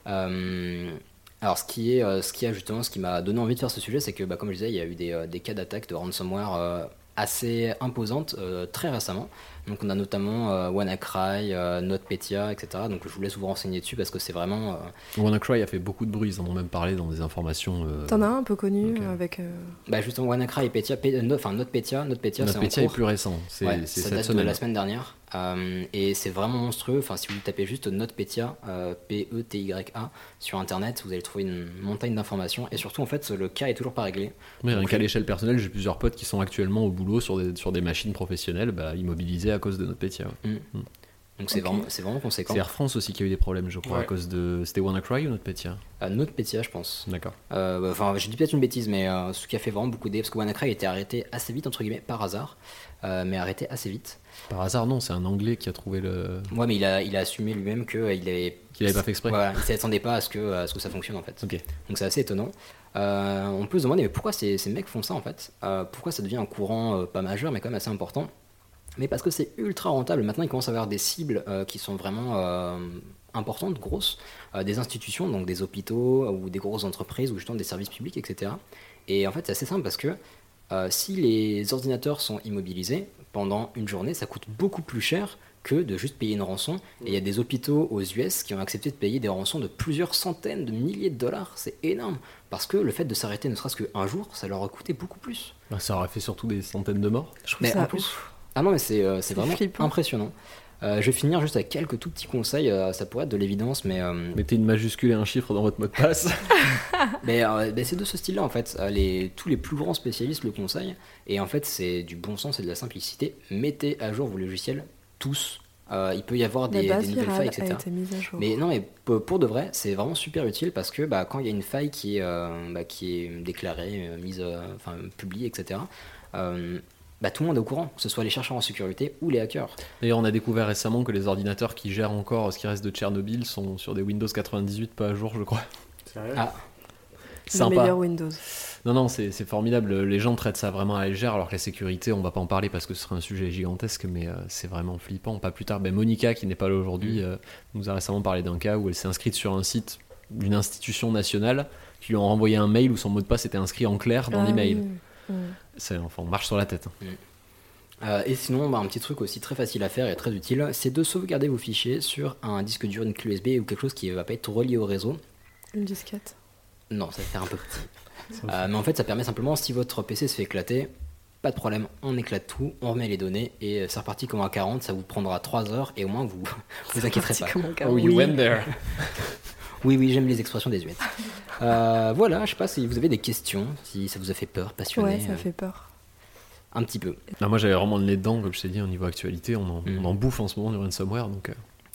Euh, alors, ce qui est, euh, ce qui a justement, ce qui m'a donné envie de faire ce sujet, c'est que, bah, comme je disais, il y a eu des, euh, des cas d'attaque de ransomware euh, assez imposantes euh, très récemment. Donc, on a notamment euh, WannaCry, euh, NotPetya, etc. Donc, je vous laisse vous renseigner dessus parce que c'est vraiment. euh, WannaCry a fait beaucoup de bruit, ils en ont même parlé dans des informations. euh, T'en as un un peu connu avec. euh, bah, justement, WannaCry et Petya, enfin NotPetya, NotPetya, NotPetya est plus récent, c'est Ouais, cette date semaine. de la semaine dernière. Euh, et c'est vraiment monstrueux. Enfin, si vous tapez juste NotPetya, euh, P-E-T-Y-A, sur internet, vous allez trouver une montagne d'informations. Et surtout, en fait, le cas est toujours pas réglé. Mais rien qu'à l'échelle personnelle, j'ai plusieurs potes qui sont actuellement au boulot sur des, sur des machines professionnelles, bah, immobilisés à cause de notre pétier. Mm. Donc c'est Ok. vraiment, c'est vraiment conséquent. C'est Air France aussi qui a eu des problèmes, je crois, à cause de. C'était WannaCry ou notre pétier Euh, NotPetya, je pense. D'accord. Euh, bah, Enfin, je dis peut-être une bêtise, mais euh, ce qui a fait vraiment beaucoup d'aides, parce que WannaCry a été arrêté assez vite, entre guillemets, par hasard, euh, mais arrêté assez vite. Par hasard, non, c'est un Anglais qui a trouvé le. Ouais, mais il a, il a assumé lui-même qu'il avait. Qu'il avait pas fait exprès. Voilà, il s'attendait pas à ce, que, à ce que ça fonctionne en fait. Ok. Donc c'est assez étonnant. Euh, on peut se demander mais pourquoi ces, ces mecs font ça en fait? Euh, Pourquoi ça devient un courant euh, pas majeur mais quand même assez important? Mais parce que c'est ultra rentable. Maintenant ils commencent à avoir des cibles euh, qui sont vraiment euh, importantes, grosses, Euh, des institutions, donc des hôpitaux ou des grosses entreprises ou justement des services publics, etc. Et en fait c'est assez simple parce que euh, si les ordinateurs sont immobilisés pendant une journée, ça coûte beaucoup plus cher que de juste payer une rançon. Et il y a des hôpitaux aux US qui ont accepté de payer des rançons de plusieurs centaines de milliers de dollars. C'est énorme. Parce que le fait de s'arrêter ne serait-ce qu'un jour, ça leur a coûté beaucoup plus. Bah, ça aurait fait surtout des centaines de morts. Je trouve Mais ça en plus, ouf. ah non, mais c'est euh, vraiment flippant. impressionnant. Euh, je vais finir juste avec quelques tout petits conseils. euh, ça pourrait être de l'évidence, mais euh, Mettez une majuscule et un chiffre dans votre mot de passe. Mais c'est de ce style-là en fait. Les, tous les plus grands spécialistes le conseillent. Et en fait, c'est du bon sens et de la simplicité. Mettez à jour vos logiciels tous. Euh, il peut y avoir des, nouvelles failles, a etc. été mise à jour. Mais non, mais pour, de vrai, c'est vraiment super utile parce que bah, quand il y a une faille qui est, euh, bah, qui est déclarée, mise, euh, enfin publiée, etc. bah, tout le monde est au courant, que ce soit les chercheurs en sécurité ou les hackers. D'ailleurs, on a découvert récemment que les ordinateurs qui gèrent encore ce qui reste de Tchernobyl sont sur des Windows 98 pas à jour, je crois. Sérieux? Ah, Le Sympa. meilleur Windows. Non, non, c'est c'est formidable. Les gens traitent ça vraiment à la légère, alors que la sécurité, on va pas en parler parce que ce serait un sujet gigantesque, mais euh, c'est vraiment flippant. Pas plus tard, ben, Monica, qui n'est pas là aujourd'hui, euh, nous a récemment parlé d'un cas où elle s'est inscrite sur un site d'une institution nationale qui lui ont renvoyé un mail où son mot de passe était inscrit en clair dans Ah l'email. oui. C'est Enfin, on marche sur la tête. hein. Euh, et sinon, bah, un petit truc aussi très facile à faire et très utile, c'est de sauvegarder vos fichiers sur un disque dur, une clé USB ou quelque chose qui va pas être relié au réseau. Une disquette. Non, ça va faire un peu petit. Euh, mais en fait, ça permet simplement, si votre PC se fait éclater, pas de problème, on éclate tout, on remet les données et euh, c'est reparti comme un 40, ça vous prendra 3 heures et au moins vous vous inquiéterez pas. Comme. Oh, you Oui. went there. Oui, oui, j'aime les expressions désuètes. Euh, voilà, je sais pas si vous avez des questions, si ça vous a fait peur, passionné. Ouais, ça euh, fait peur. Un petit peu. Moi, j'avais vraiment le nez dedans, comme je t'ai dit, au niveau actualité. On en, Mm. on en bouffe en ce moment du ransomware. Donc, euh,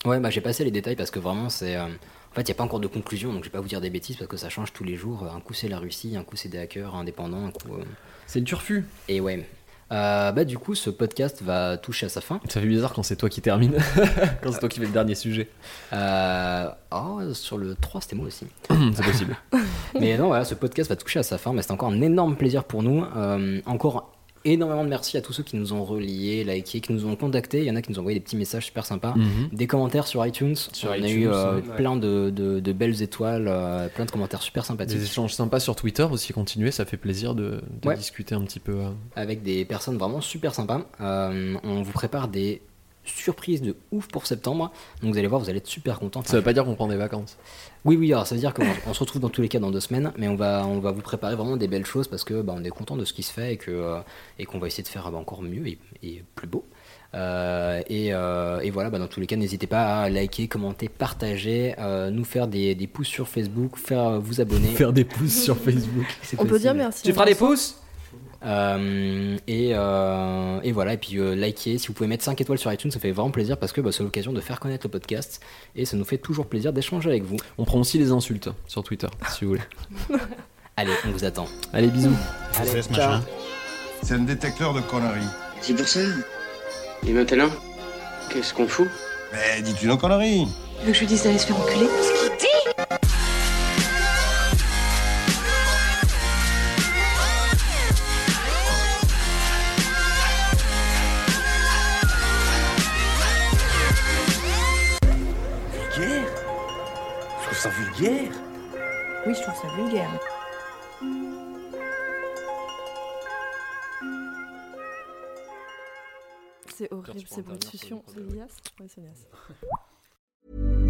Ouais, bah j'ai passé les détails parce que vraiment c'est. euh, En fait, il n'y a pas encore de conclusion, donc je vais pas vous dire des bêtises parce que ça change tous les jours. Un coup c'est la Russie, un coup c'est des hackers indépendants, un coup. euh, c'est le turfu. Et ouais. Euh, bah du coup, ce podcast va toucher à sa fin. Ça fait bizarre quand c'est toi qui termine, quand c'est toi qui fais le dernier sujet. Euh... Oh, sur le 3, c'était moi aussi. c'est possible. Mais non, voilà, ce podcast va toucher à sa fin, mais c'est encore un énorme plaisir pour nous. Euh, encore énormément de merci à tous ceux qui nous ont reliés, likés, qui nous ont contactés. Il y en a qui nous ont envoyé des petits messages super sympas, Mhm. des commentaires sur iTunes. Sur On a eu euh, ouais. plein de, de- de belles étoiles, euh, plein de commentaires super sympathiques. Des échanges sympas sur Twitter aussi, continuer, ça fait plaisir de, de Ouais. discuter un petit peu. euh. avec des personnes vraiment super sympas. On vous prépare des surprises de ouf pour septembre. Donc vous allez voir, vous allez être super contents. Ça veut pas dire qu'on prend des vacances. Oui, oui, alors ça veut dire qu'on on se retrouve dans tous les cas dans deux semaines, mais on va, on va vous préparer vraiment des belles choses parce que bah, on est content de ce qui se fait et que euh, et qu'on va essayer de faire bah, encore mieux et, et plus beau. Euh, et, euh, et voilà, bah, dans tous les cas, n'hésitez pas à liker, commenter, partager, euh, nous faire des, des pouces sur Facebook, faire euh, vous abonner. Faire des pouces sur Facebook. C'est On peut dire merci. Tu feras des pouces? Euh, et, euh, et voilà, et puis euh, likez, si vous pouvez mettre 5 étoiles sur iTunes, ça fait vraiment plaisir parce que bah, c'est l'occasion de faire connaître le podcast et ça nous fait toujours plaisir d'échanger avec vous. On prend aussi les insultes sur Twitter, si vous voulez. Allez, on vous attend. Allez, bisous. Allez, ce C'est un détecteur de conneries. C'est pour ça. Et maintenant Qu'est-ce qu'on fout? Mais dis-tu nos conneries Tu veux que je lui dise d'aller se faire enculer? Vulgaire ça vulgaire. Oui, je trouve ça vulgaire. C'est horrible, ces bruits de succion. C'est Elias? Ouais, c'est Elias.